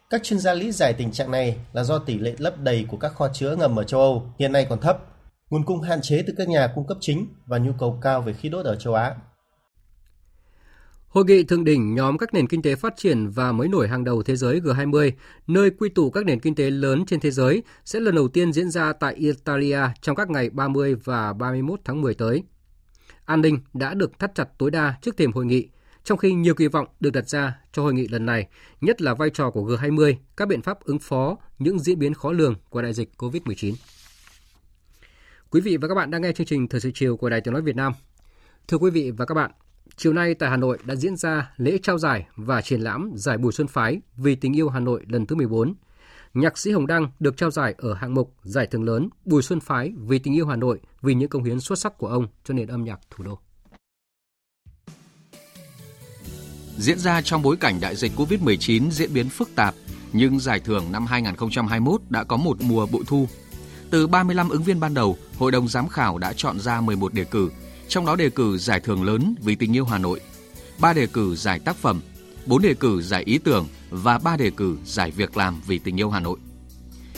Các chuyên gia lý giải tình trạng này là do tỷ lệ lấp đầy của các kho chứa ngầm ở châu Âu hiện nay còn thấp, nguồn cung hạn chế từ các nhà cung cấp chính và nhu cầu cao về khí đốt ở châu Á. Hội nghị thượng đỉnh nhóm các nền kinh tế phát triển và mới nổi hàng đầu thế giới G20, nơi quy tụ các nền kinh tế lớn trên thế giới, sẽ lần đầu tiên diễn ra tại Italia trong các ngày 30 và 31 tháng 10 tới. An ninh đã được thắt chặt tối đa trước thềm hội nghị, trong khi nhiều kỳ vọng được đặt ra cho hội nghị lần này, nhất là vai trò của G20, các biện pháp ứng phó những diễn biến khó lường của đại dịch COVID-19. Quý vị và các bạn đang nghe chương trình Thời sự chiều của Đài Tiếng nói Việt Nam. Thưa quý vị và các bạn, Chiều nay tại Hà Nội đã diễn ra lễ trao giải và triển lãm giải Bùi Xuân Phái vì tình yêu Hà Nội lần thứ 14. Nhạc sĩ Hồng Đăng được trao giải ở hạng mục giải thưởng lớn Bùi Xuân Phái vì tình yêu Hà Nội vì những công hiến xuất sắc của ông cho nền âm nhạc thủ đô. Diễn ra trong bối cảnh đại dịch COVID-19 diễn biến phức tạp, nhưng giải thưởng năm 2021 đã có một mùa bội thu. Từ 35 ứng viên ban đầu, Hội đồng giám khảo đã chọn ra 11 đề cử, trong đó đề cử giải thưởng lớn vì tình yêu Hà Nội, 3 đề cử giải tác phẩm, 4 đề cử giải ý tưởng và 3 đề cử giải việc làm vì tình yêu Hà Nội.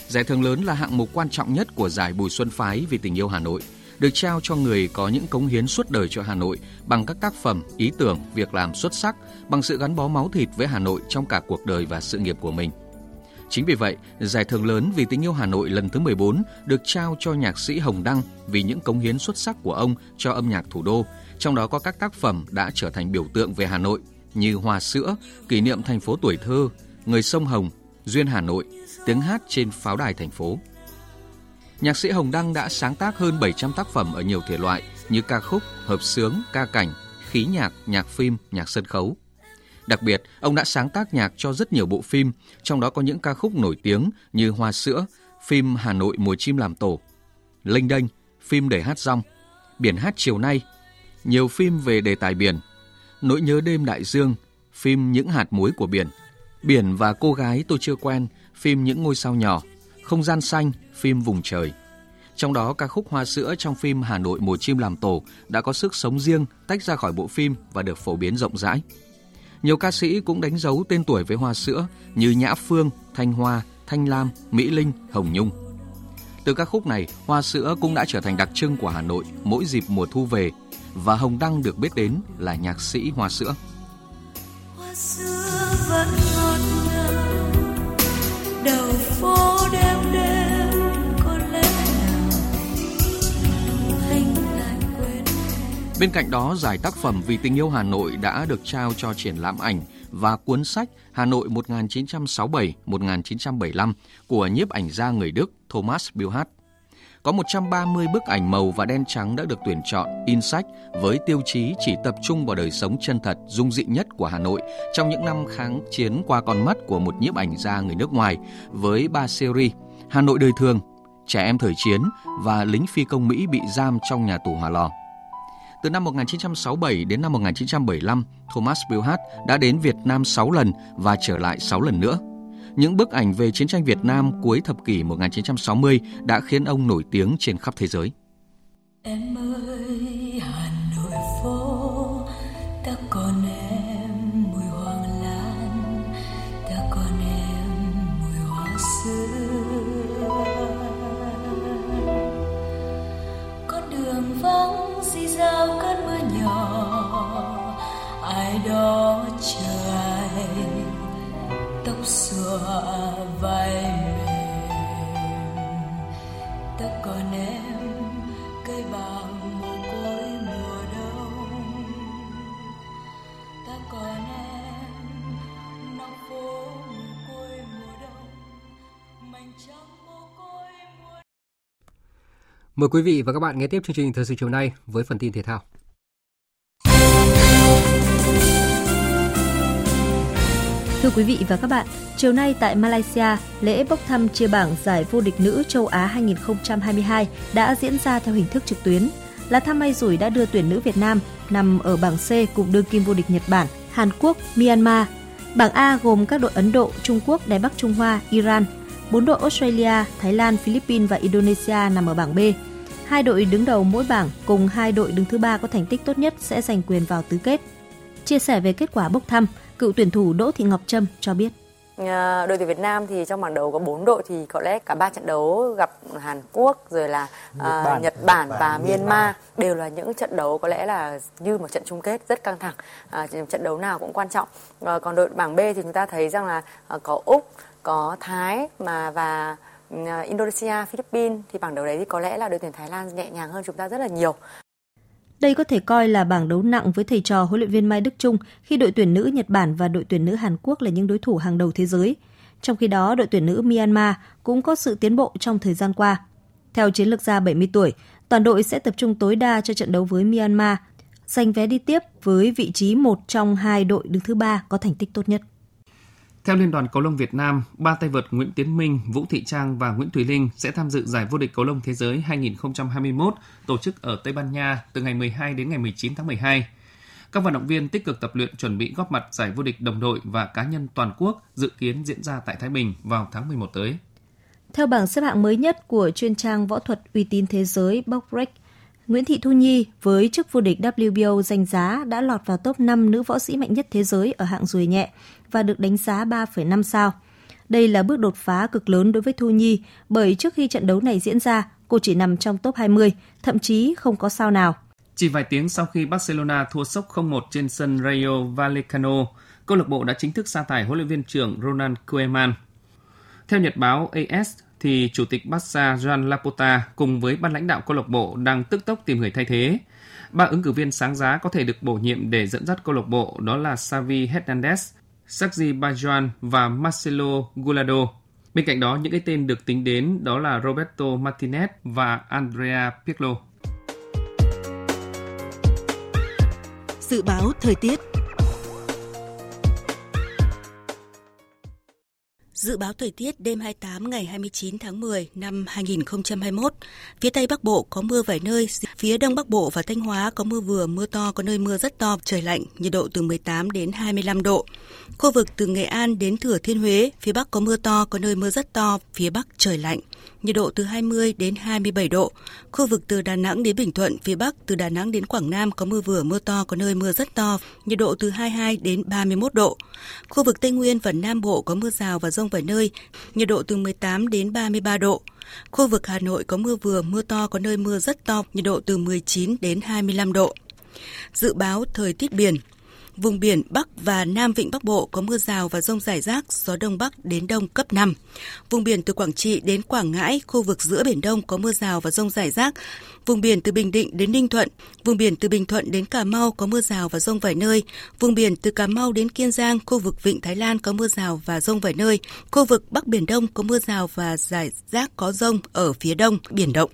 Giải thưởng lớn là hạng mục quan trọng nhất của giải Bùi Xuân Phái vì tình yêu Hà Nội, được trao cho người có những cống hiến suốt đời cho Hà Nội bằng các tác phẩm, ý tưởng, việc làm xuất sắc, bằng sự gắn bó máu thịt với Hà Nội trong cả cuộc đời và sự nghiệp của mình. Chính vì vậy, giải thưởng lớn vì tình yêu Hà Nội lần thứ 14 được trao cho nhạc sĩ Hồng Đăng vì những cống hiến xuất sắc của ông cho âm nhạc thủ đô, trong đó có các tác phẩm đã trở thành biểu tượng về Hà Nội như Hoa sữa, kỷ niệm thành phố tuổi thơ, Người sông Hồng, Duyên Hà Nội, tiếng hát trên pháo đài thành phố. Nhạc sĩ Hồng Đăng đã sáng tác hơn 700 tác phẩm ở nhiều thể loại như ca khúc, hợp sướng, ca cảnh, khí nhạc, nhạc phim, nhạc sân khấu. Đặc biệt, ông đã sáng tác nhạc cho rất nhiều bộ phim, trong đó có những ca khúc nổi tiếng như Hoa sữa, phim Hà Nội mùa chim làm tổ, linh đênh, phim để hát rong, Biển hát chiều nay, nhiều phim về đề tài biển, Nỗi nhớ đêm đại dương, phim Những hạt muối của biển, Biển và cô gái tôi chưa quen, phim Những ngôi sao nhỏ, Không gian xanh, phim Vùng trời. Trong đó ca khúc Hoa sữa trong phim Hà Nội mùa chim làm tổ đã có sức sống riêng tách ra khỏi bộ phim và được phổ biến rộng rãi. Nhiều ca sĩ cũng đánh dấu tên tuổi với Hoa sữa như Nhã Phương, Thanh Hoa, Thanh Lam, Mỹ Linh, Hồng Nhung. Từ các khúc này, Hoa sữa cũng đã trở thành đặc trưng của Hà Nội mỗi dịp mùa thu về và Hồng Đăng được biết đến là nhạc sĩ Hoa sữa. Hoa sữa vẫn ngọt ngào, đầu phố đêm Bên cạnh đó, giải tác phẩm Vì tình yêu Hà Nội đã được trao cho triển lãm ảnh và cuốn sách Hà Nội 1967-1975 của nhiếp ảnh gia người Đức Thomas Bilhart. có 130 bức ảnh màu và đen trắng đã được tuyển chọn, in sách với tiêu chí chỉ tập trung vào đời sống chân thật, dung dị nhất của Hà Nội trong những năm kháng chiến qua con mắt của một nhiếp ảnh gia người nước ngoài với ba series Hà Nội đời thường, Trẻ em thời chiến và lính phi công Mỹ bị giam trong nhà tù Hỏa Lò. Từ năm 1967 đến năm 1975, Thomas Bilhart đã đến Việt Nam 6 lần và trở lại 6 lần nữa. Những bức ảnh về chiến tranh Việt Nam cuối thập kỷ 1960 đã khiến ông nổi tiếng trên khắp thế giới. Em ơi tóc vai mềm. Ta còn em cây bàng mồ côi mùa đông. Ta còn em, nóc phố mồ côi mùa đông. Mảnh trắng mồ côi mùa Mời quý vị và các bạn nghe tiếp chương trình Thời sự chiều nay với phần tin thể thao. Thưa quý vị và các bạn, chiều nay tại Malaysia, lễ bốc thăm chia bảng giải vô địch nữ châu Á 2022 đã diễn ra theo hình thức trực tuyến. Là thăm may rủi đã đưa tuyển nữ Việt Nam nằm ở bảng C cùng đương kim vô địch Nhật Bản, Hàn Quốc, Myanmar. Bảng A gồm các đội Ấn Độ, Trung Quốc, Đài Bắc Trung Hoa, Iran. Bốn đội Australia, Thái Lan, Philippines và Indonesia nằm ở bảng B. Hai đội đứng đầu mỗi bảng cùng hai đội đứng thứ ba có thành tích tốt nhất sẽ giành quyền vào tứ kết. Chia sẻ về kết quả bốc thăm, cựu tuyển thủ Đỗ Thị Ngọc Trâm cho biết. À, đội tuyển Việt Nam thì trong bảng đấu có 4 đội thì có lẽ cả ba trận đấu gặp Hàn Quốc rồi là Nhật à, Bản, Nhật Bản và Myanmar đều là những trận đấu có lẽ là như một trận chung kết rất căng thẳng. À, trận đấu nào cũng quan trọng. À, còn đội bảng B thì chúng ta thấy rằng là à, có Úc, có Thái mà và à, Indonesia, Philippines thì bảng đấu đấy thì có lẽ là đội tuyển Thái Lan nhẹ nhàng hơn chúng ta rất là nhiều. Đây có thể coi là bảng đấu nặng với thầy trò huấn luyện viên Mai Đức Trung khi đội tuyển nữ Nhật Bản và đội tuyển nữ Hàn Quốc là những đối thủ hàng đầu thế giới. Trong khi đó, đội tuyển nữ Myanmar cũng có sự tiến bộ trong thời gian qua. Theo chiến lược gia 70 tuổi, toàn đội sẽ tập trung tối đa cho trận đấu với Myanmar. giành vé đi tiếp với vị trí một trong hai đội đứng thứ ba có thành tích tốt nhất. Theo Liên đoàn Cầu lông Việt Nam, ba tay vợt Nguyễn Tiến Minh, Vũ Thị Trang và Nguyễn Thùy Linh sẽ tham dự giải vô địch cầu lông thế giới 2021 tổ chức ở Tây Ban Nha từ ngày 12 đến ngày 19 tháng 12. Các vận động viên tích cực tập luyện chuẩn bị góp mặt giải vô địch đồng đội và cá nhân toàn quốc dự kiến diễn ra tại Thái Bình vào tháng 11 tới. Theo bảng xếp hạng mới nhất của chuyên trang võ thuật uy tín thế giới Boxrec, Nguyễn Thị Thu Nhi với chức vô địch WBO danh giá đã lọt vào top 5 nữ võ sĩ mạnh nhất thế giới ở hạng rùi nhẹ và được đánh giá 3,5 sao. Đây là bước đột phá cực lớn đối với Thu Nhi bởi trước khi trận đấu này diễn ra, cô chỉ nằm trong top 20, thậm chí không có sao nào. Chỉ vài tiếng sau khi Barcelona thua sốc 0-1 trên sân Rayo Vallecano, câu lạc bộ đã chính thức sa thải huấn luyện viên trưởng Ronald Koeman. Theo nhật báo AS, thì chủ tịch Barca Joan Laporta cùng với ban lãnh đạo câu lạc bộ đang tức tốc tìm người thay thế. Ba ứng cử viên sáng giá có thể được bổ nhiệm để dẫn dắt câu lạc bộ đó là Xavi Hernandez, Sergi Bajuan và Marcelo Gulado. Bên cạnh đó, những cái tên được tính đến đó là Roberto Martinez và Andrea Pirlo. Dự báo thời tiết Dự báo thời tiết đêm 28 ngày 29 tháng 10 năm 2021. Phía Tây Bắc Bộ có mưa vài nơi, phía Đông Bắc Bộ và Thanh Hóa có mưa vừa, mưa to, có nơi mưa rất to, trời lạnh, nhiệt độ từ 18 đến 25 độ. Khu vực từ Nghệ An đến Thừa Thiên Huế, phía Bắc có mưa to, có nơi mưa rất to, phía Bắc trời lạnh, nhiệt độ từ 20 đến 27 độ. Khu vực từ Đà Nẵng đến Bình Thuận, phía Bắc từ Đà Nẵng đến Quảng Nam có mưa vừa, mưa to, có nơi mưa rất to, nhiệt độ từ 22 đến 31 độ. Khu vực Tây Nguyên và Nam Bộ có mưa rào và rông vài nơi, nhiệt độ từ 18 đến 33 độ. Khu vực Hà Nội có mưa vừa, mưa to, có nơi mưa rất to, nhiệt độ từ 19 đến 25 độ. Dự báo thời tiết biển, Vùng biển Bắc và Nam Vịnh Bắc Bộ có mưa rào và rông rải rác, gió Đông Bắc đến Đông cấp 5. Vùng biển từ Quảng Trị đến Quảng Ngãi, khu vực giữa Biển Đông có mưa rào và rông rải rác. Vùng biển từ Bình Định đến Ninh Thuận, vùng biển từ Bình Thuận đến Cà Mau có mưa rào và rông vài nơi. Vùng biển từ Cà Mau đến Kiên Giang, khu vực Vịnh Thái Lan có mưa rào và rông vài nơi. Khu vực Bắc Biển Đông có mưa rào và rải rác có rông ở phía đông, biển động.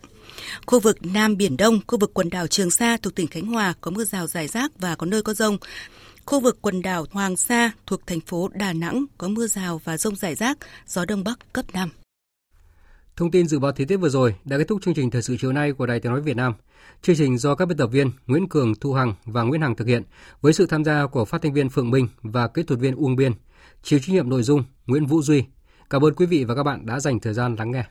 Khu vực Nam Biển Đông, khu vực quần đảo Trường Sa thuộc tỉnh Khánh Hòa có mưa rào rải rác và có nơi có rông. Khu vực quần đảo Hoàng Sa thuộc thành phố Đà Nẵng có mưa rào và rông rải rác, gió đông bắc cấp 5. Thông tin dự báo thời tiết vừa rồi đã kết thúc chương trình thời sự chiều nay của Đài Tiếng nói Việt Nam. Chương trình do các biên tập viên Nguyễn Cường, Thu Hằng và Nguyễn Hằng thực hiện với sự tham gia của phát thanh viên Phượng Minh và kỹ thuật viên Uông Biên. Chịu trách nhiệm nội dung Nguyễn Vũ Duy. Cảm ơn quý vị và các bạn đã dành thời gian lắng nghe.